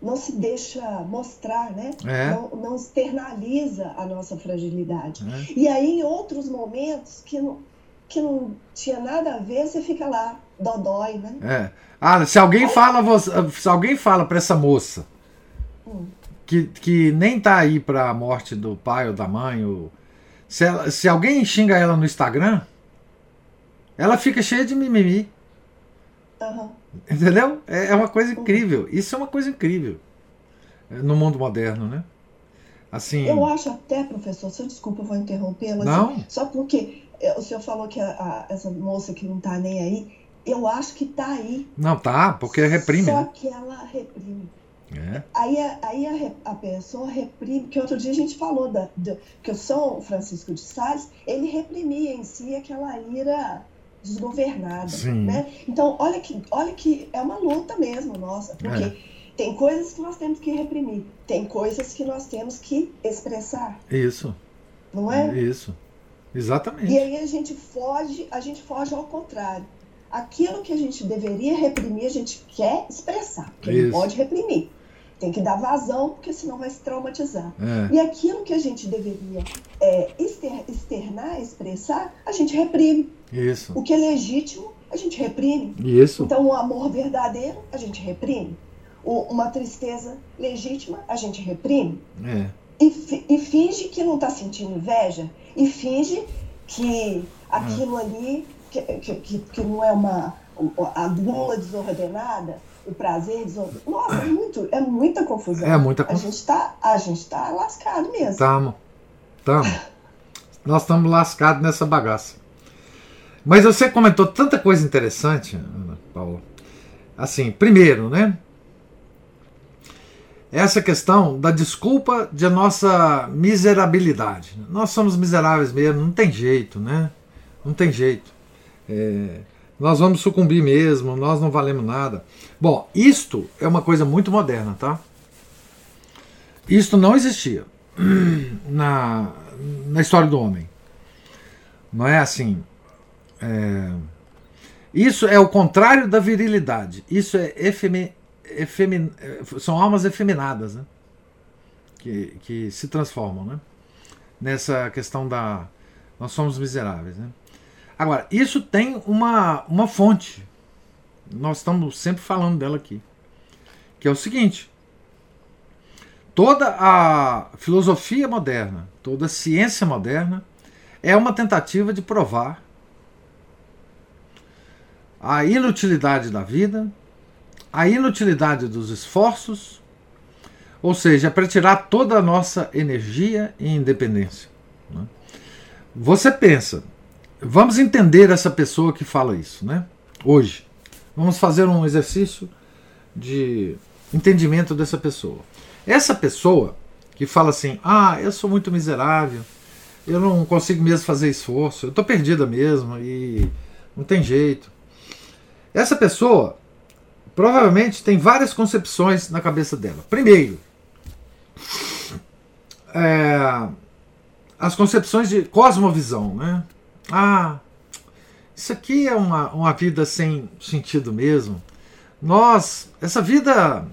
não se deixa mostrar, né? É. Não, não externaliza a nossa fragilidade. É. E aí, em outros momentos que não, que não tinha nada a ver, você fica lá, dodói, né? É. Ah, se alguém fala, se alguém fala para essa moça. Que, que nem tá aí para a morte do pai ou da mãe, ou, se, ela- se alguém xinga ela no Instagram, ela fica cheia de mimimi. Aham. Entendeu? É é uma coisa incrível. Isso é uma coisa incrível é, no mundo moderno, né? Assim. Eu acho até, professor, se desculpa, eu vou interrompê-lo. assim, Não. só porque é, o senhor falou que a- a- essa moça que não tá nem aí, eu acho que tá aí. Não, tá, porque reprime, Só né? que ela reprime. É. Aí, a- aí a, a pessoa reprime, que outro dia a gente falou da, que o São Francisco de Sales, ele reprimia em si aquela ira desgovernada, Sim. né? Então, olha que, olha que é uma luta mesmo, nossa, porque É. tem coisas que nós temos que reprimir, tem coisas que nós temos que expressar, Isso. não é? Isso. Exatamente. E aí a gente foge, a gente foge ao contrário. Aquilo que a gente deveria reprimir, a gente quer expressar, porque Isso. não pode reprimir. Tem que dar vazão, porque senão vai se traumatizar. É. E aquilo que a gente deveria é, exter- externar, expressar, a gente reprime. Isso. O que é legítimo, a gente reprime. Isso. Então, o amor verdadeiro, a gente reprime. O- uma tristeza legítima, a gente reprime. É. E, fi- e finge que não está sentindo inveja. E finge que aquilo ali, que, que, que, que não é uma a gula desordenada, o prazer desordenado. Nossa, é, muito, é muita confusão. É muita A confusão. gente tá, a gente tá lascado mesmo. Tamo. Tamo. Nós estamos lascados nessa bagaça. Mas você comentou tanta coisa interessante, Ana Paula. Assim, primeiro, né? Essa questão da desculpa de nossa miserabilidade. Nós somos miseráveis mesmo, não tem jeito, né? Não tem jeito. É, nós vamos sucumbir mesmo, nós não valemos nada. Bom, isto é uma coisa muito moderna, tá? Isto não existia na, na história do homem. Não é assim. É, isso é o contrário da virilidade. Isso é efeme, efemi, são almas efeminadas, né? Que, que se transformam, né? Nessa questão da nós somos miseráveis, né? Agora, isso tem uma, uma fonte. Nós estamos sempre falando dela aqui. Que é o seguinte: toda a filosofia moderna, toda a ciência moderna é uma tentativa de provar a inutilidade da vida, a inutilidade dos esforços, ou seja, é para tirar toda a nossa energia e independência. né? Você pensa, vamos entender essa pessoa que fala isso, né? Hoje, vamos fazer um exercício de entendimento dessa pessoa. Essa pessoa que fala assim: ah, eu sou muito miserável, eu não consigo mesmo fazer esforço, eu estou perdida mesmo e não tem jeito. Essa pessoa provavelmente tem várias concepções na cabeça dela. Primeiro, é, as concepções de cosmovisão, né? Ah, isso aqui é uma, uma vida sem sentido mesmo. Nós, essa vida,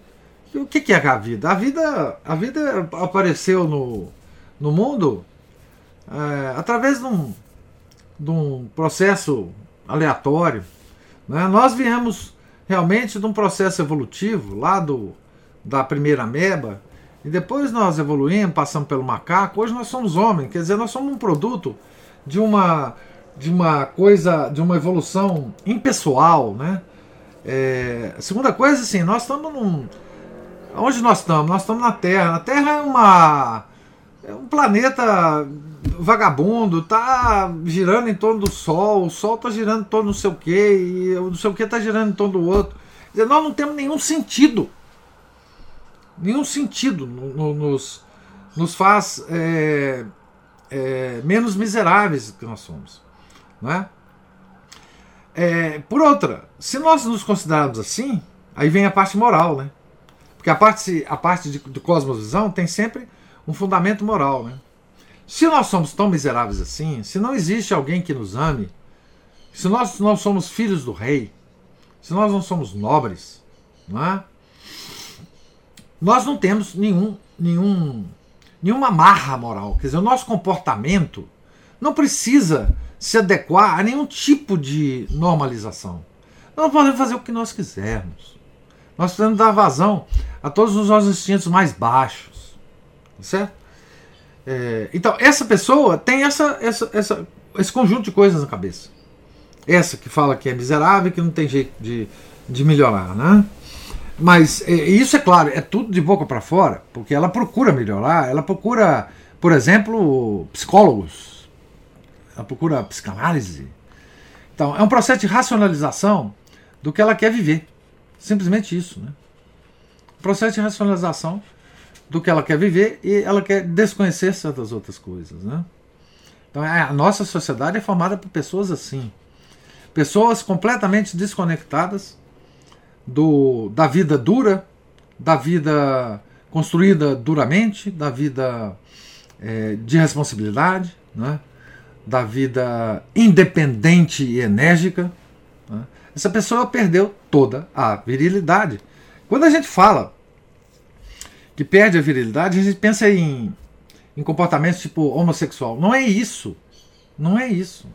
o que, que é a vida? A vida, a vida apareceu no, no mundo é, através de um, de um processo aleatório. Né? Nós viemos realmente de um processo evolutivo lá do, da primeira ameba e depois nós evoluímos, passamos pelo macaco. Hoje nós somos homens, quer dizer, nós somos um produto de uma de uma coisa, de uma evolução impessoal, né? É, segunda coisa, assim, nós estamos num. Onde nós estamos? Nós estamos na Terra. A Terra é uma. É um planeta vagabundo, tá girando em torno do Sol, o Sol tá girando em torno do não sei o que, e o não sei o tá girando em torno do outro. Dizer, nós não temos nenhum sentido. Nenhum sentido no- no- nos, nos faz é, é, menos miseráveis que nós somos. Não é? É, por outra, se nós nos considerarmos assim, aí vem a parte moral, né? Porque a parte, a parte de, de cosmovisão tem sempre um fundamento moral, né? Se nós somos tão miseráveis assim, se não existe alguém que nos ame, se nós não somos filhos do rei, se nós não somos nobres, não é? nós não temos nenhum, nenhum, nenhuma marra moral. Quer dizer, o nosso comportamento não precisa se adequar a nenhum tipo de normalização. Nós podemos fazer o que nós quisermos. Nós podemos dar vazão a todos os nossos instintos mais baixos. Tá certo? É, então, essa pessoa tem essa, essa, essa, esse conjunto de coisas na cabeça. Essa que fala que é miserável que não tem jeito de, de melhorar, né? Mas é, isso é claro, é tudo de boca para fora, porque ela procura melhorar, ela procura, por exemplo, psicólogos, ela procura psicanálise. Então, é um processo de racionalização do que ela quer viver. Simplesmente isso, né? processo de racionalização do que ela quer viver e ela quer desconhecer certas outras coisas, né? Então, é, a nossa sociedade é formada por pessoas assim. Pessoas completamente desconectadas do, da vida dura, da vida construída duramente, da vida é, de responsabilidade, né? da vida independente e enérgica. Né? Essa pessoa perdeu toda a virilidade. Quando a gente fala que perde a virilidade, a gente pensa em, em comportamentos tipo homossexual. Não é isso. Não é isso.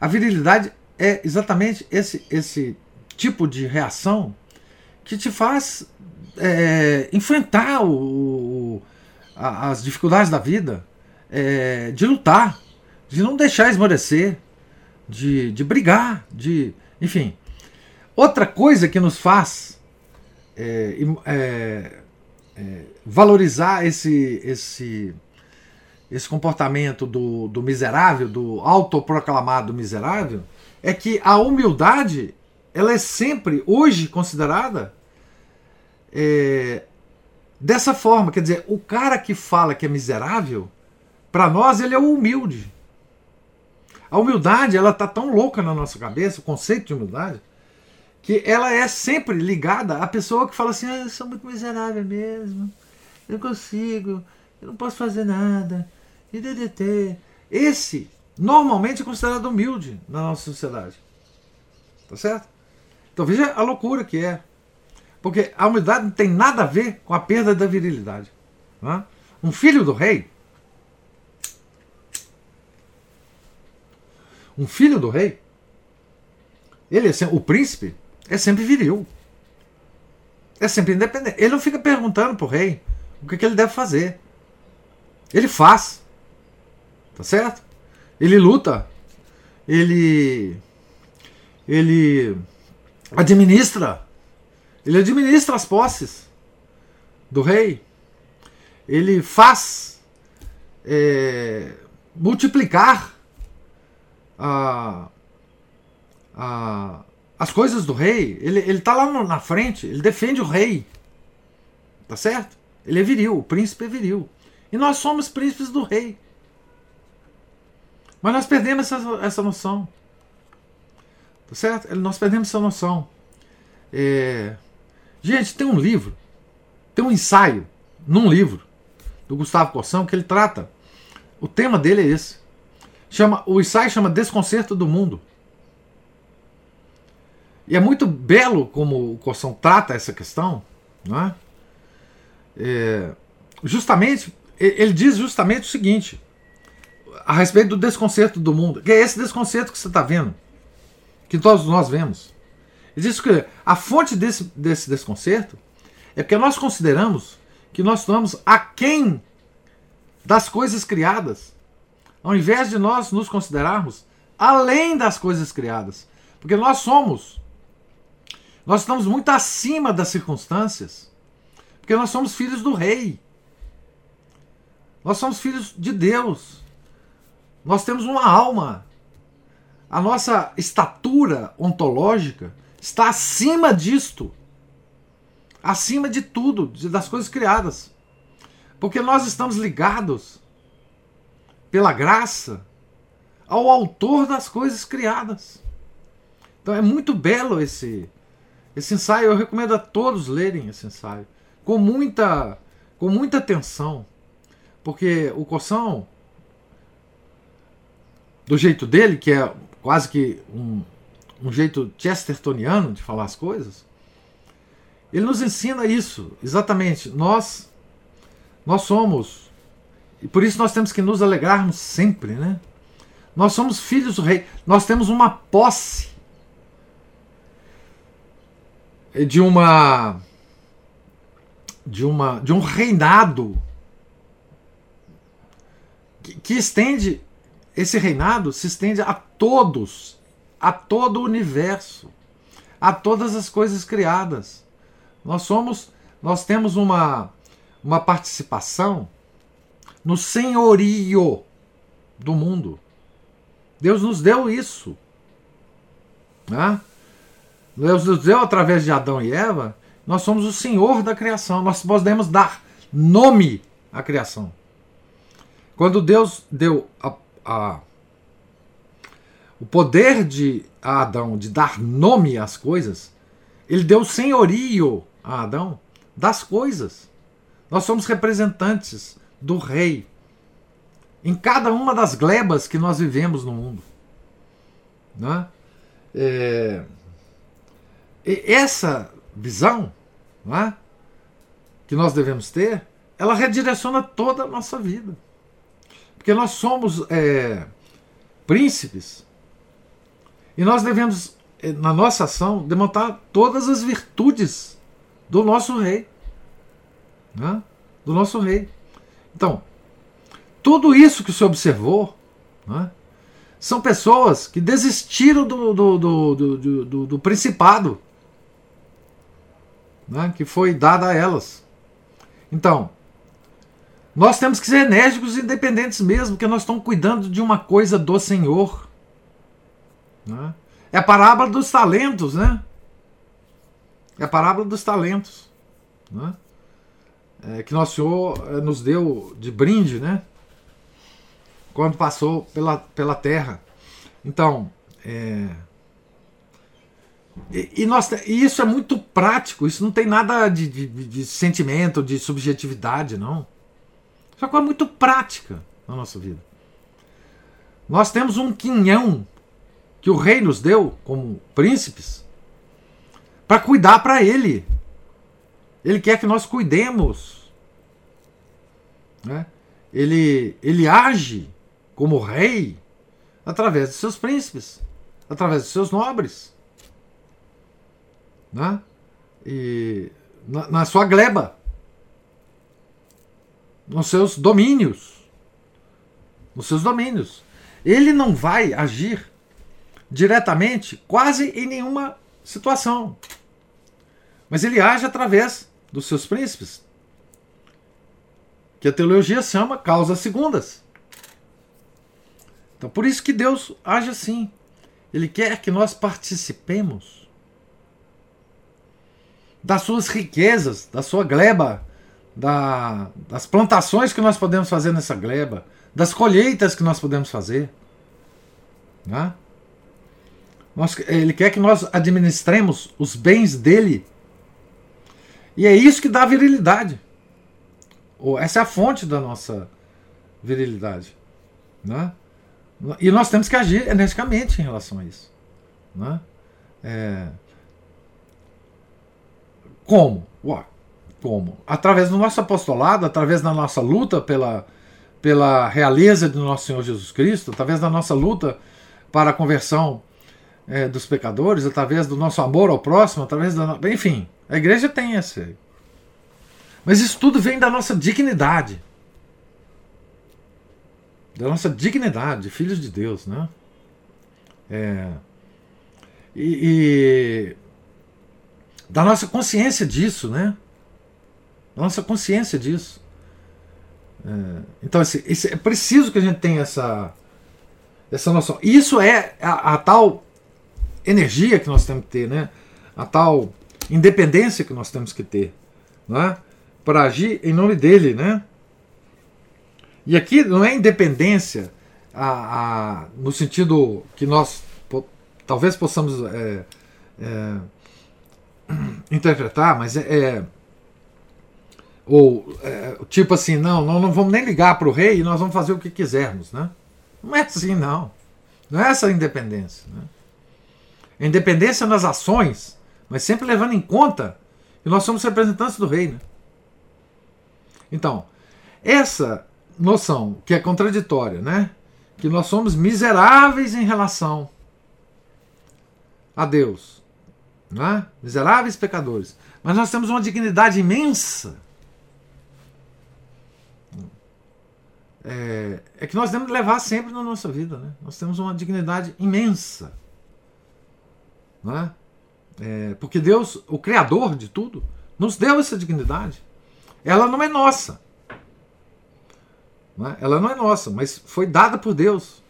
A virilidade é exatamente esse, esse tipo de reação que te faz é, enfrentar o, o, a, as dificuldades da vida, é, de lutar, de não deixar esmorecer, de, de brigar, de. Enfim. Outra coisa que nos faz é, é, é, valorizar esse, esse, esse comportamento do, do miserável, do autoproclamado miserável, é que a humildade ela é sempre, hoje, considerada é, dessa forma. Quer dizer, o cara que fala que é miserável, para nós ele é o humilde. A humildade, ela tá tão louca na nossa cabeça, o conceito de humildade, que ela é sempre ligada à pessoa que fala assim: ah, eu sou muito miserável mesmo, eu não consigo, eu não posso fazer nada, e DDT. Esse, normalmente, é considerado humilde na nossa sociedade. Tá certo? Então veja a loucura que é. Porque a humildade não tem nada a ver com a perda da virilidade. É? Um filho do rei. Um filho do rei. Ele é sempre, o príncipe é sempre viril. É sempre independente. Ele não fica perguntando pro rei o que, que ele deve fazer. Ele faz. Tá certo? Ele luta. Ele. Ele administra. Ele administra as posses do rei. Ele faz é, multiplicar a, a, as coisas do rei. Ele está lá no, na frente, ele defende o rei. Tá certo? Ele é viril, o príncipe é viril. E nós somos príncipes do rei. Mas nós perdemos essa, essa noção. Tá certo? Nós perdemos essa noção. É... Gente, tem um livro, tem um ensaio num livro do Gustavo Corsão que ele trata. O tema dele é esse. Chama, o ensaio chama Desconcerto do Mundo. E é muito belo como o Corsão trata essa questão. Não é? É, justamente, ele diz justamente o seguinte a respeito do desconcerto do mundo, que é esse desconcerto que você está vendo que todos nós vemos. Existe que a fonte desse, desse desconcerto é porque nós consideramos que nós estamos aquém das coisas criadas, ao invés de nós nos considerarmos além das coisas criadas. Porque nós somos, nós estamos muito acima das circunstâncias, porque nós somos filhos do Rei, nós somos filhos de Deus, nós temos uma alma a nossa estatura ontológica está acima disto. Acima de tudo, das coisas criadas. Porque nós estamos ligados pela graça ao autor das coisas criadas. Então é muito belo esse esse ensaio, eu recomendo a todos lerem esse ensaio com muita com muita atenção, porque o Coção do jeito dele, que é quase que um, um jeito chestertoniano de falar as coisas, Ele nos ensina isso, exatamente. Nós nós somos e por isso nós temos que nos alegrarmos sempre, né? Nós somos filhos do rei. Nós temos uma posse de uma de uma de um reinado que, que estende esse reinado se estende a todos, a todo o universo, a todas as coisas criadas. Nós somos, nós temos uma uma participação no senhorio do mundo. Deus nos deu isso. Né? Deus nos deu através de Adão e Eva. Nós somos o senhor da criação. Nós podemos dar nome à criação. Quando Deus deu a, a, o poder de Adão de dar nome às coisas, ele deu senhorio a Adão das coisas. Nós somos representantes do rei em cada uma das glebas que nós vivemos no mundo. Né? É, essa visão né, que nós devemos ter, ela redireciona toda a nossa vida. Porque nós somos é, príncipes e nós devemos, é, na nossa ação, demonstrar todas as virtudes do nosso rei. Né? Do nosso rei. Então, tudo isso que você observou né, são pessoas que desistiram do, do, do, do, do principado né, que foi dado a elas. Então, nós temos que ser enérgicos e independentes mesmo, porque nós estamos cuidando de uma coisa do Senhor. Né? É a parábola dos talentos, né? É a parábola dos talentos. Né? É, que nosso Senhor é, nos deu de brinde, né? quando passou pela, pela terra. Então, é, e, e, nós, e isso é muito prático, isso não tem nada de, de, de sentimento, de subjetividade, não. Isso é uma coisa muito prática na nossa vida. Nós temos um quinhão que o rei nos deu como príncipes para cuidar para ele. Ele quer que nós cuidemos. Né? Ele, ele age como rei através de seus príncipes, através de seus nobres. Né? E na, na sua gleba, nos seus domínios. Nos seus domínios. Ele não vai agir diretamente quase em nenhuma situação. Mas ele age através dos seus príncipes. Que a teologia chama causas segundas. Então, por isso que Deus age assim. Ele quer que nós participemos das suas riquezas, da sua gleba, da, das plantações que nós podemos fazer nessa gleba, das colheitas que nós podemos fazer. Né? Nós, ele quer que nós administremos os bens dele. E é isso que dá virilidade. Essa é a fonte da nossa virilidade. Né? E nós temos que agir energicamente em relação a isso. Né? É... Como? Ué, como? Através do nosso apostolado, através da nossa luta pela, pela realeza do nosso Senhor Jesus Cristo, através da nossa luta para a conversão é, dos pecadores, através do nosso amor ao próximo, através da. Enfim, a igreja tem esse. Mas isso tudo vem da nossa dignidade da nossa dignidade, filhos de Deus, né? É, e, e, da nossa consciência disso, né? Da nossa consciência disso. É, então, esse, esse, é preciso que a gente tenha essa, essa noção. Isso é a, a tal energia que nós temos que ter, né? A tal independência que nós temos que ter, né? Para agir em nome dele, né? E aqui não é independência a, a, no sentido que nós po, talvez possamos é, é, interpretar, mas é, é ou é, tipo assim, não, não, não vamos nem ligar para o rei e nós vamos fazer o que quisermos, né? Não é assim, não. Não é essa a independência. Né? Independência nas ações, mas sempre levando em conta E nós somos representantes do rei. Né? Então, essa noção que é contraditória, né? que nós somos miseráveis em relação a Deus, né? miseráveis pecadores, mas nós temos uma dignidade imensa. É, é, que nós temos que levar sempre na nossa vida. Né? Nós temos uma dignidade imensa. Né? É, porque Deus, o Criador de tudo, nos deu essa dignidade. Ela não é nossa. Né? Ela não é nossa, mas foi dada por Deus.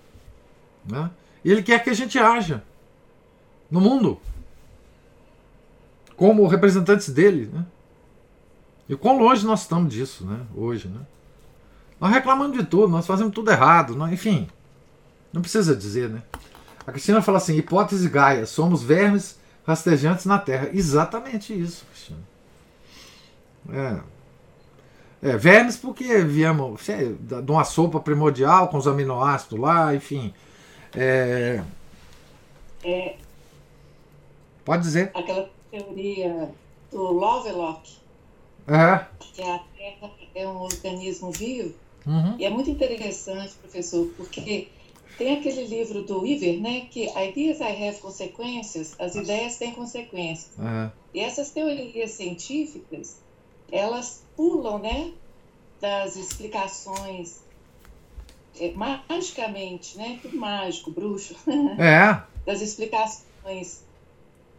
Né? E Ele quer que a gente haja no mundo como representantes dele. Né? E quão longe nós estamos disso né? hoje. Né? Nós reclamamos de tudo, nós fazemos tudo errado, não, enfim. Não precisa dizer, né? A Cristina fala assim: hipótese Gaia, somos vermes rastejantes na Terra. Exatamente isso, Cristina. É, é, vermes porque viemos sei, de uma sopa primordial com os aminoácidos lá, enfim. É... É, Pode dizer. aquela teoria do Lovelock, É. que a Terra é um organismo vivo, Uhum. e é muito interessante, professor, porque tem aquele livro do Iver, né, que Ideas I Have Consequências, as ideias têm consequências. É. E essas teorias científicas, elas pulam, né, das explicações é, magicamente, né, tudo mágico, bruxo, É. das explicações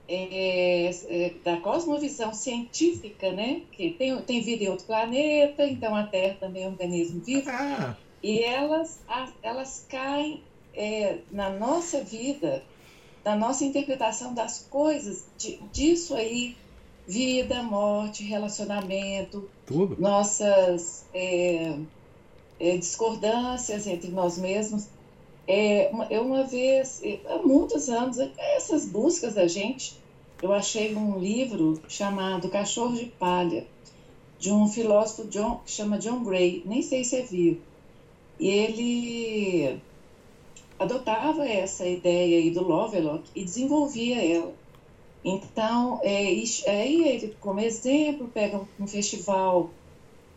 é, é, da cosmovisão científica, né, que tem, tem vida em outro planeta, então a Terra também é um organismo vivo, É. e elas, elas caem é, na nossa vida, na nossa interpretação das coisas, de- disso aí, vida, morte, relacionamento, Tudo. nossas é, é, discordâncias entre nós mesmos. É, uma- eu uma vez, há muitos anos, essas buscas da gente, eu achei um livro chamado Cachorro de Palha, de um filósofo John, que chama John Gray, nem sei se é vivo. E ele adotava essa ideia aí do Lovelock e desenvolvia ela. Então, é, aí ele, como exemplo, pega um festival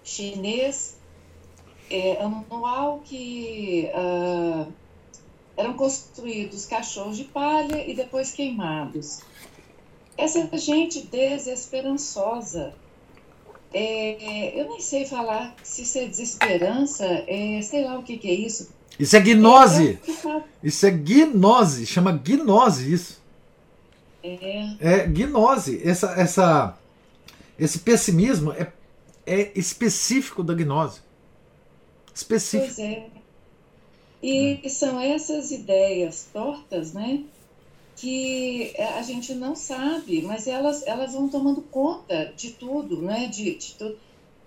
chinês é, anual que ah, eram construídos cachorros de palha e depois queimados. Essa gente desesperançosa, é, eu nem sei falar se isso é desesperança, é, sei lá o que, que é isso. Isso é gnose. É, Isso é gnose. Chama gnose isso. é, É gnose. Essa, essa, esse pessimismo é, é específico da gnose. Específico. Pois é. E são essas ideias tortas, né, que a gente não sabe, mas elas, elas vão tomando conta de tudo, né, de, de tudo.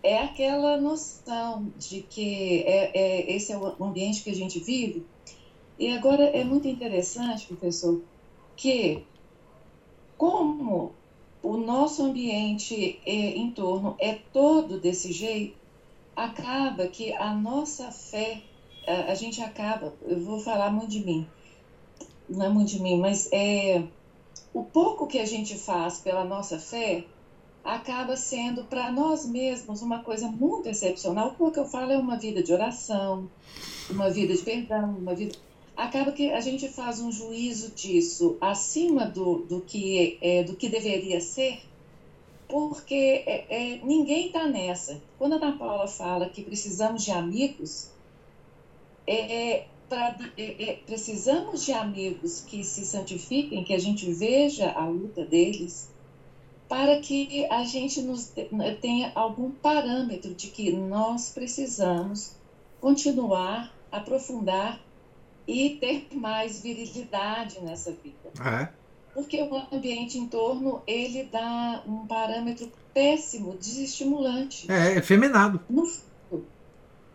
É aquela noção de que é, é, esse é o ambiente que a gente vive. E agora é muito interessante, professor, que como o nosso ambiente é, em torno é todo desse jeito, acaba que a nossa fé, a, a gente acaba, eu vou falar muito de mim, não é muito de mim, mas é o pouco que a gente faz pela nossa fé acaba sendo para nós mesmos uma coisa muito excepcional. O que eu falo é uma vida de oração, uma vida de perdão, uma vida. Acaba que a gente faz um juízo disso acima do, do, que, é, do que deveria ser, porque é, é, ninguém está nessa. Quando a Ana Paula fala que precisamos de amigos, é, é, é, precisamos de amigos que se santifiquem, que a gente veja a luta deles, para que a gente nos tenha algum parâmetro de que nós precisamos continuar, aprofundar e ter mais virilidade nessa vida. É. Porque o ambiente em torno, ele dá um parâmetro péssimo, desestimulante. É, efeminado. No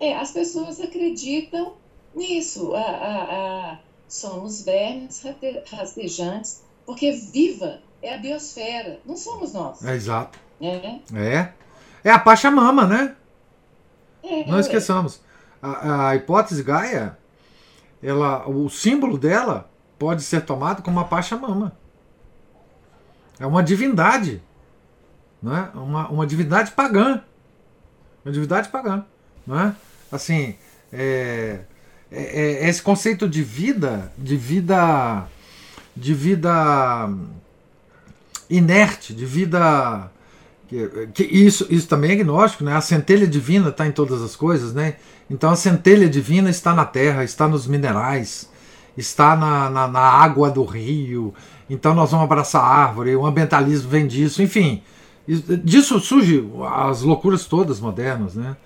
é, as pessoas acreditam nisso. A, a, a, somos vermes rastejantes, porque viva é a biosfera, não somos nós. É exato. Né? É. É a Pachamama, né? É, Não esqueçamos. A, a hipótese Gaia, ela, o símbolo dela pode ser tomado como uma Pachamama. É uma divindade. não é? uma, uma divindade pagã. Uma divindade pagã. Não é? Assim, é, é, é esse conceito de vida, de vida, de vida inerte, de vida que, que, isso, isso também é gnóstico, né? A centelha divina está em todas as coisas, né? Então a centelha divina está na terra, está nos minerais, está na, na, na água do rio. Então nós vamos abraçar a árvore, o ambientalismo vem disso, enfim. Disso surge as loucuras todas modernas, né?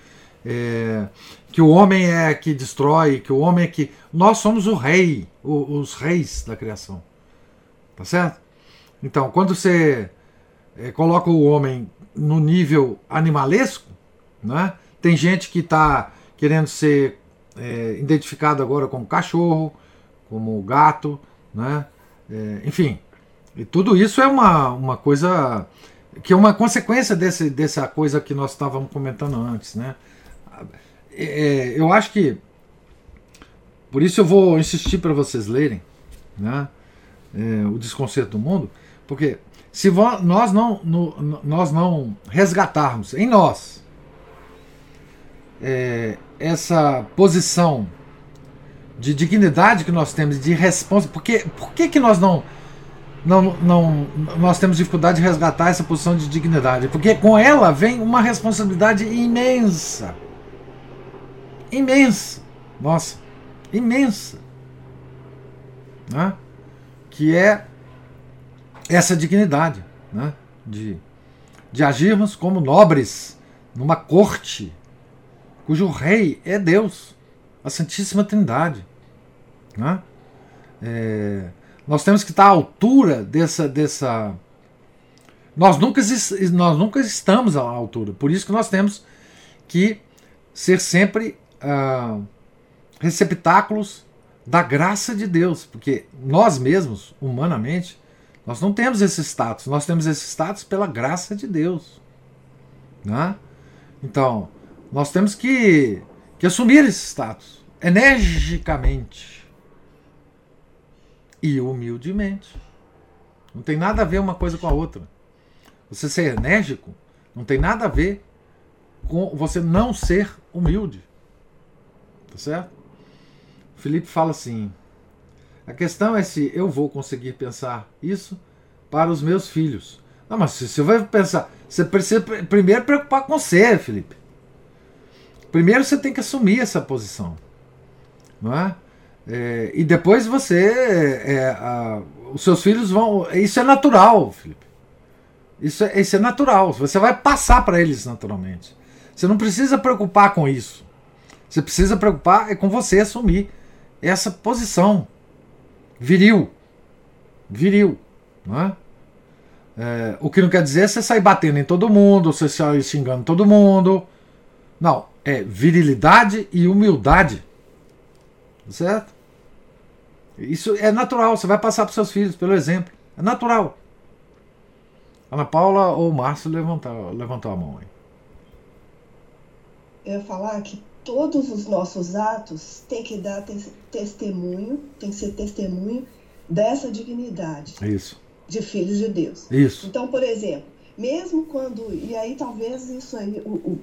É, que o homem é que destrói, que o homem é que. Nós somos o rei, o, os reis da criação. Tá certo? Então, quando você é, coloca o homem no nível animalesco, né? tem gente que está querendo ser é, identificado agora como cachorro, como gato, né? É, enfim, e tudo isso é uma, uma coisa que é uma consequência desse, dessa coisa que nós estávamos comentando antes, né? É, eu acho que por isso eu vou insistir para vocês lerem, né? É, o Desconcerto do Mundo, porque se nós não, no, nós não resgatarmos em nós é, essa posição de dignidade que nós temos, de resposta, porque por que, que nós não, não, não nós temos dificuldade de resgatar essa posição de dignidade? Porque com ela vem uma responsabilidade imensa, imensa, nossa, imensa, né? que é essa dignidade né? de, de agirmos como nobres numa corte cujo rei é Deus, a Santíssima Trindade. Né? É, nós temos que estar à altura dessa. dessa nós, nunca, nós nunca estamos à altura, por isso que nós temos que ser sempre ah, receptáculos da graça de Deus, porque nós mesmos, humanamente, nós não temos esse status, nós temos esse status pela graça de Deus. Né? Então, nós temos que, que assumir esse status energicamente e humildemente. Não tem nada a ver uma coisa com a outra. Você ser enérgico não tem nada a ver com você não ser humilde. Tá certo? Felipe fala assim: a questão é se eu vou conseguir pensar isso para os meus filhos. Não, mas se você vai pensar, você precisa primeiro preocupar com você, Felipe. Primeiro você tem que assumir essa posição, não é? é e depois você, é, a, os seus filhos vão, isso é natural, Felipe. Isso é, isso é natural. Você vai passar para eles naturalmente. Você não precisa preocupar com isso. Você precisa preocupar é com você assumir essa posição viril. Viril. Não é? É, o que não quer dizer é você sair batendo em todo mundo, você sair xingando todo mundo. Não, é virilidade e humildade. Certo? Isso é natural, você vai passar para seus filhos pelo exemplo. É natural. Ana Paula ou Márcio levantou, levantou a mão aí. Eu ia falar que todos os nossos atos têm que dar testemunho, tem que ser testemunho dessa dignidade. Isso. De filhos de Deus. Isso. Então, por exemplo, mesmo quando. E aí talvez isso aí o, o,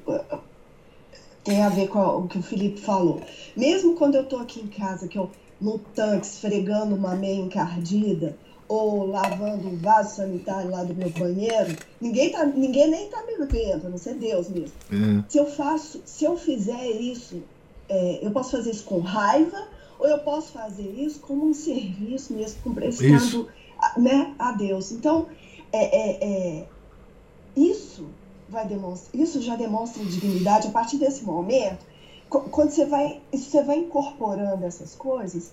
tem a ver com o que o Felipe falou. Mesmo quando eu estou aqui em casa, que eu no tanque esfregando uma meia encardida, ou lavando o vaso sanitário lá do meu banheiro, ninguém, tá, ninguém nem tá me vendo, a não ser Deus mesmo. É. Se eu faço, se eu fizer isso, é, eu posso fazer isso com raiva, ou eu posso fazer isso como um serviço mesmo, prestando a, né, a Deus. Então, é, é, é, isso vai demonstrar, isso já demonstra dignidade a partir desse momento. Quando você vai, você vai incorporando essas coisas,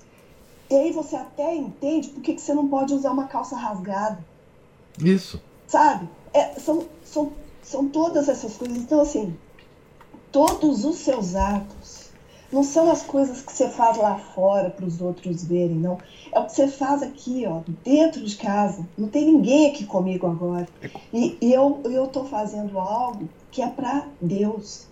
e aí você até entende por que você não pode usar uma calça rasgada. Isso. Sabe? É, são, são, são todas essas coisas. Então, assim, todos os seus atos não são as coisas que você faz lá fora para os outros verem, não. É o que você faz aqui, ó, dentro de casa. Não tem ninguém aqui comigo agora. E, e eu eu tô fazendo algo que é para Deus,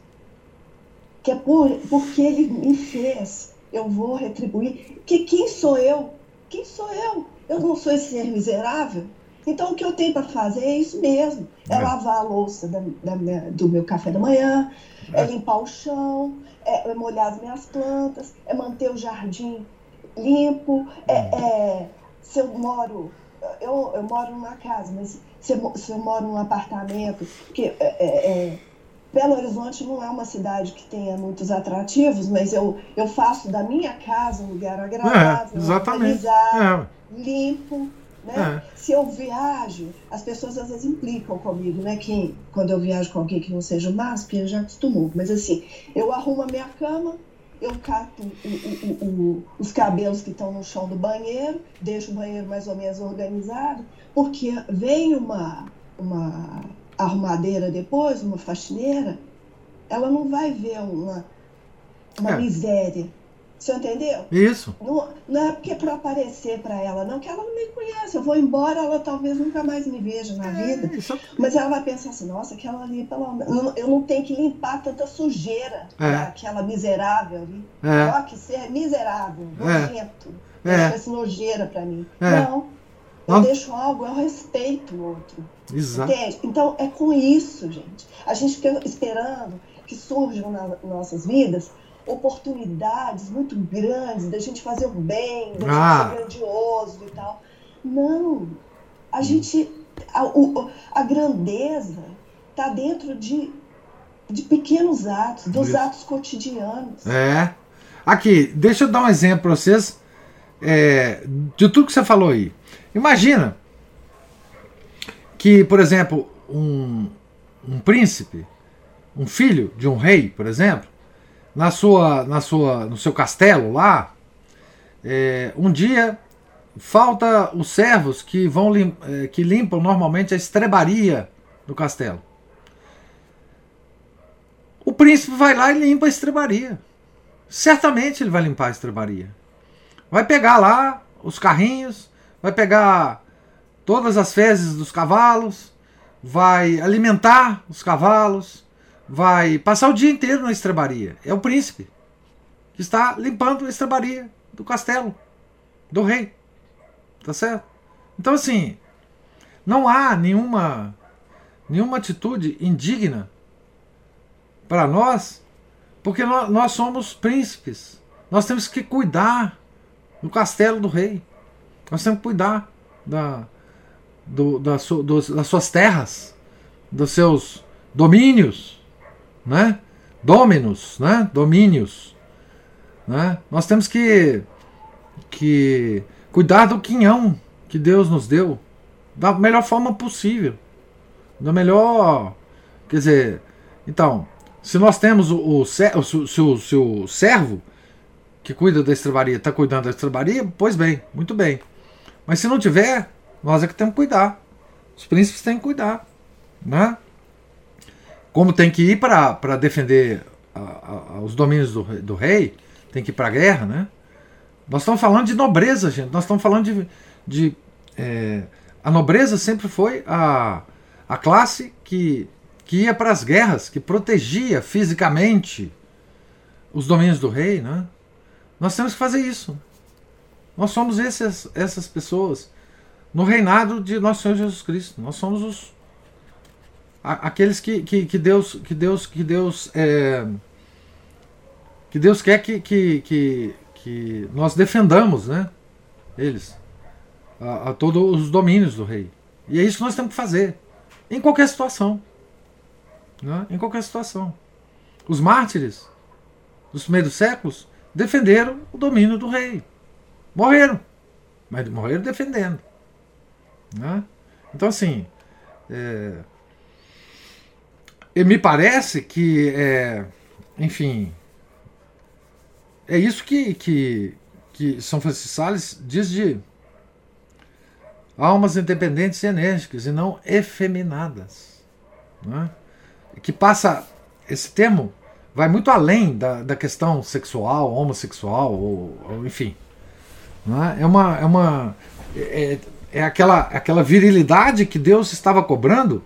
que é por, porque Ele me fez eu vou retribuir. Que quem sou eu? Quem sou eu? Eu não sou esse ser miserável. Então o que eu tenho para fazer é isso mesmo: é, é. lavar a louça da, da do meu café da manhã, é. é limpar o chão, é, é, molhar as minhas plantas, é manter o jardim limpo, é, hum. é se eu moro eu, eu moro numa casa, mas se eu, se eu moro num apartamento, porque é, Belo Horizonte não é uma cidade que tenha muitos atrativos, mas eu, eu faço da minha casa um lugar agradável, é, organizado, é. limpo. Né? É. Se eu viajo, as pessoas às vezes implicam comigo, né? Que quando eu viajo com alguém que não seja o eu já acostumou. Mas assim, eu arrumo a minha cama, eu cato o, o, o, os cabelos que estão no chão do banheiro, deixo o banheiro mais ou menos organizado, porque vem uma, uma arrumadeira depois, uma faxineira, ela não vai ver uma, uma é. miséria. Você entendeu? Isso. Não, não é porque é para aparecer para ela, não, que ela não me conhece. Eu vou embora, ela talvez nunca mais me veja na é, vida. Isso. Mas ela vai pensar assim, nossa, aquela ali, pelo menos. Eu não tenho que limpar tanta sujeira é. aquela miserável ali. É. Ó, que ser miserável, é. nojento. É. Deixa nojeira para mim. É. Não. Eu não. deixo algo, eu respeito o outro. Exato. Entende? Então é com isso, gente. A gente fica esperando que surjam nas nossas vidas oportunidades muito grandes da gente fazer o bem, da ah. gente ser grandioso e tal. Não. A gente. A, o, a grandeza está dentro de, de pequenos atos, dos Isso. atos cotidianos. É. Aqui, deixa eu dar um exemplo para vocês é, de tudo que você falou aí. Imagina que, por exemplo, um, um príncipe, um filho de um rei, por exemplo, na sua, na sua, no seu castelo lá, é, um dia falta os servos que vão lim, é, que limpam normalmente a estrebaria do castelo. O príncipe vai lá e limpa a estrebaria. Certamente ele vai limpar a estrebaria. Vai pegar lá os carrinhos, vai pegar todas as fezes dos cavalos, vai alimentar os cavalos, vai passar o dia inteiro na estrebaria. É o príncipe que está limpando a estrebaria do castelo do rei. Tá certo? Então assim, não há nenhuma nenhuma atitude indigna para nós, porque nós, nós somos príncipes. Nós temos que cuidar do castelo do rei. Nós temos que cuidar da, do, da su, das suas terras, dos seus domínios, né? Dominos, né? Domínios, né? Nós temos que que cuidar do quinhão que Deus nos deu da melhor forma possível, da melhor, quer dizer, então, se nós temos o, o, o, se o servo que cuida da estrebaria está cuidando da estrebaria, pois bem, muito bem. Mas se não tiver, nós é que temos que cuidar. Os príncipes têm que cuidar. Né? Como tem que ir para defender a, a, os domínios do, do rei, tem que ir para a guerra, né? Nós estamos falando de nobreza, gente. Nós estamos falando de. de é, a nobreza sempre foi a, a classe que, que ia para as guerras, que protegia fisicamente os domínios do rei, né? Nós temos que fazer isso. Nós somos esses, essas pessoas no reinado de nosso Senhor Jesus Cristo. Nós somos os aqueles que, que, que Deus que Deus que Deus é, que Deus quer que, que, que, que nós defendamos, né? Eles a, a todos os domínios do rei. E é isso que nós temos que fazer em qualquer situação, né? Em qualquer situação. Os mártires dos primeiros séculos defenderam o domínio do rei. Morreram, mas morreram defendendo. Né? Então, assim, é, me parece que, é, enfim, é isso que, que, que São Francisco Sales diz de almas independentes e enérgicas e não efeminadas. Né? Que passa, esse termo vai muito além da, da questão sexual, homossexual, ou, ou enfim. Né? É uma. É uma é, é aquela, aquela virilidade que Deus estava cobrando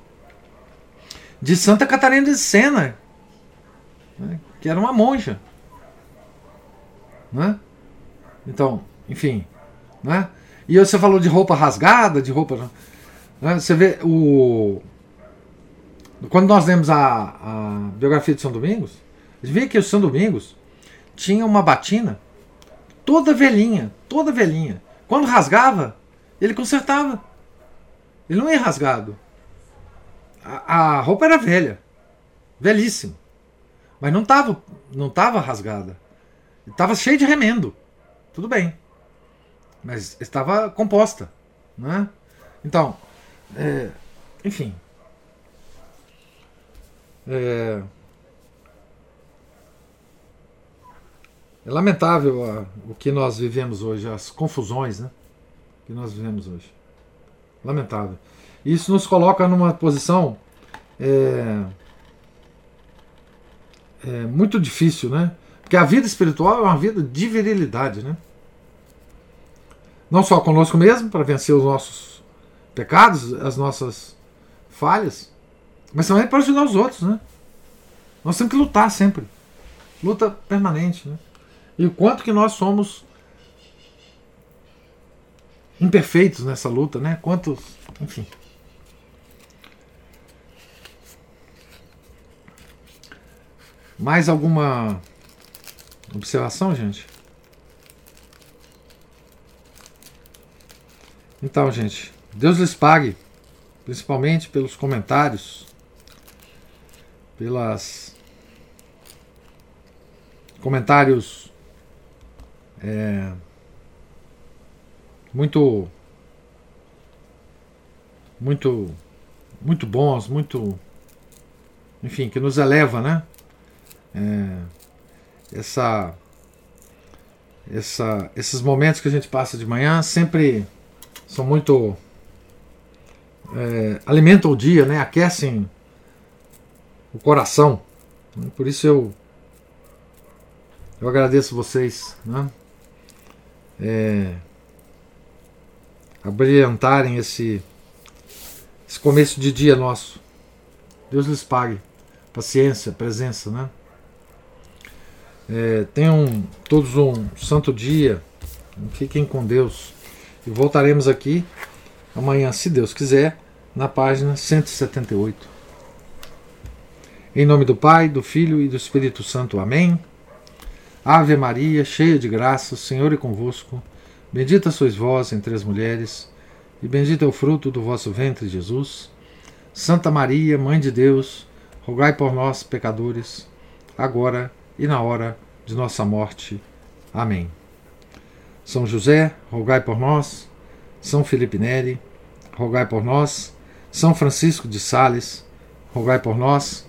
de Santa Catarina de Sena, né, que era uma monja. Né? Então, enfim. Né? E você falou de roupa rasgada, de roupa. Né? Você vê o. Quando nós lemos a, a biografia de São Domingos, a gente vê que o São Domingos tinha uma batina toda velhinha, toda velhinha. Quando rasgava, ele consertava. Ele não ia rasgado. A, a roupa era velha, velhíssima. Mas não estava não tava rasgada. Estava cheia de remendo. Tudo bem. Mas estava composta. Né? Então, é, enfim. É, é lamentável a, o que nós vivemos hoje, as confusões né, que nós vivemos hoje. Lamentável. Isso nos coloca numa posição é, é, muito difícil, né? Porque a vida espiritual é uma vida de virilidade, né? Não só conosco mesmo, para vencer os nossos pecados, as nossas falhas, mas também para ajudar os outros, né? Nós temos que lutar sempre. Luta permanente, né? E o quanto que nós somos imperfeitos nessa luta, né? Quantos, enfim. Mais alguma observação, gente? Então, gente, Deus lhes pague, principalmente pelos comentários, pelas comentários é, muito muito muito bons, muito enfim, que nos eleva, né? É, essa, essa, esses momentos que a gente passa de manhã sempre são muito. É, alimentam o dia, né? aquecem o coração. Por isso eu, eu agradeço vocês né? É, a brilhantarem esse, esse começo de dia nosso. Deus lhes pague paciência, presença, né? É, tenham todos um santo dia. Fiquem com Deus. E voltaremos aqui amanhã, se Deus quiser, na página 178. Em nome do Pai, do Filho e do Espírito Santo. Amém. Ave Maria, cheia de graça, o Senhor é convosco. Bendita sois vós entre as mulheres, e bendito é o fruto do vosso ventre, Jesus. Santa Maria, Mãe de Deus, rogai por nós, pecadores, agora e na hora de nossa morte. Amém. São José, rogai por nós. São Felipe Neri, rogai por nós. São Francisco de Sales, rogai por nós.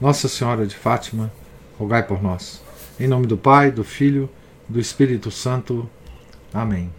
Nossa Senhora de Fátima, rogai por nós. Em nome do Pai, do Filho, do Espírito Santo. Amém.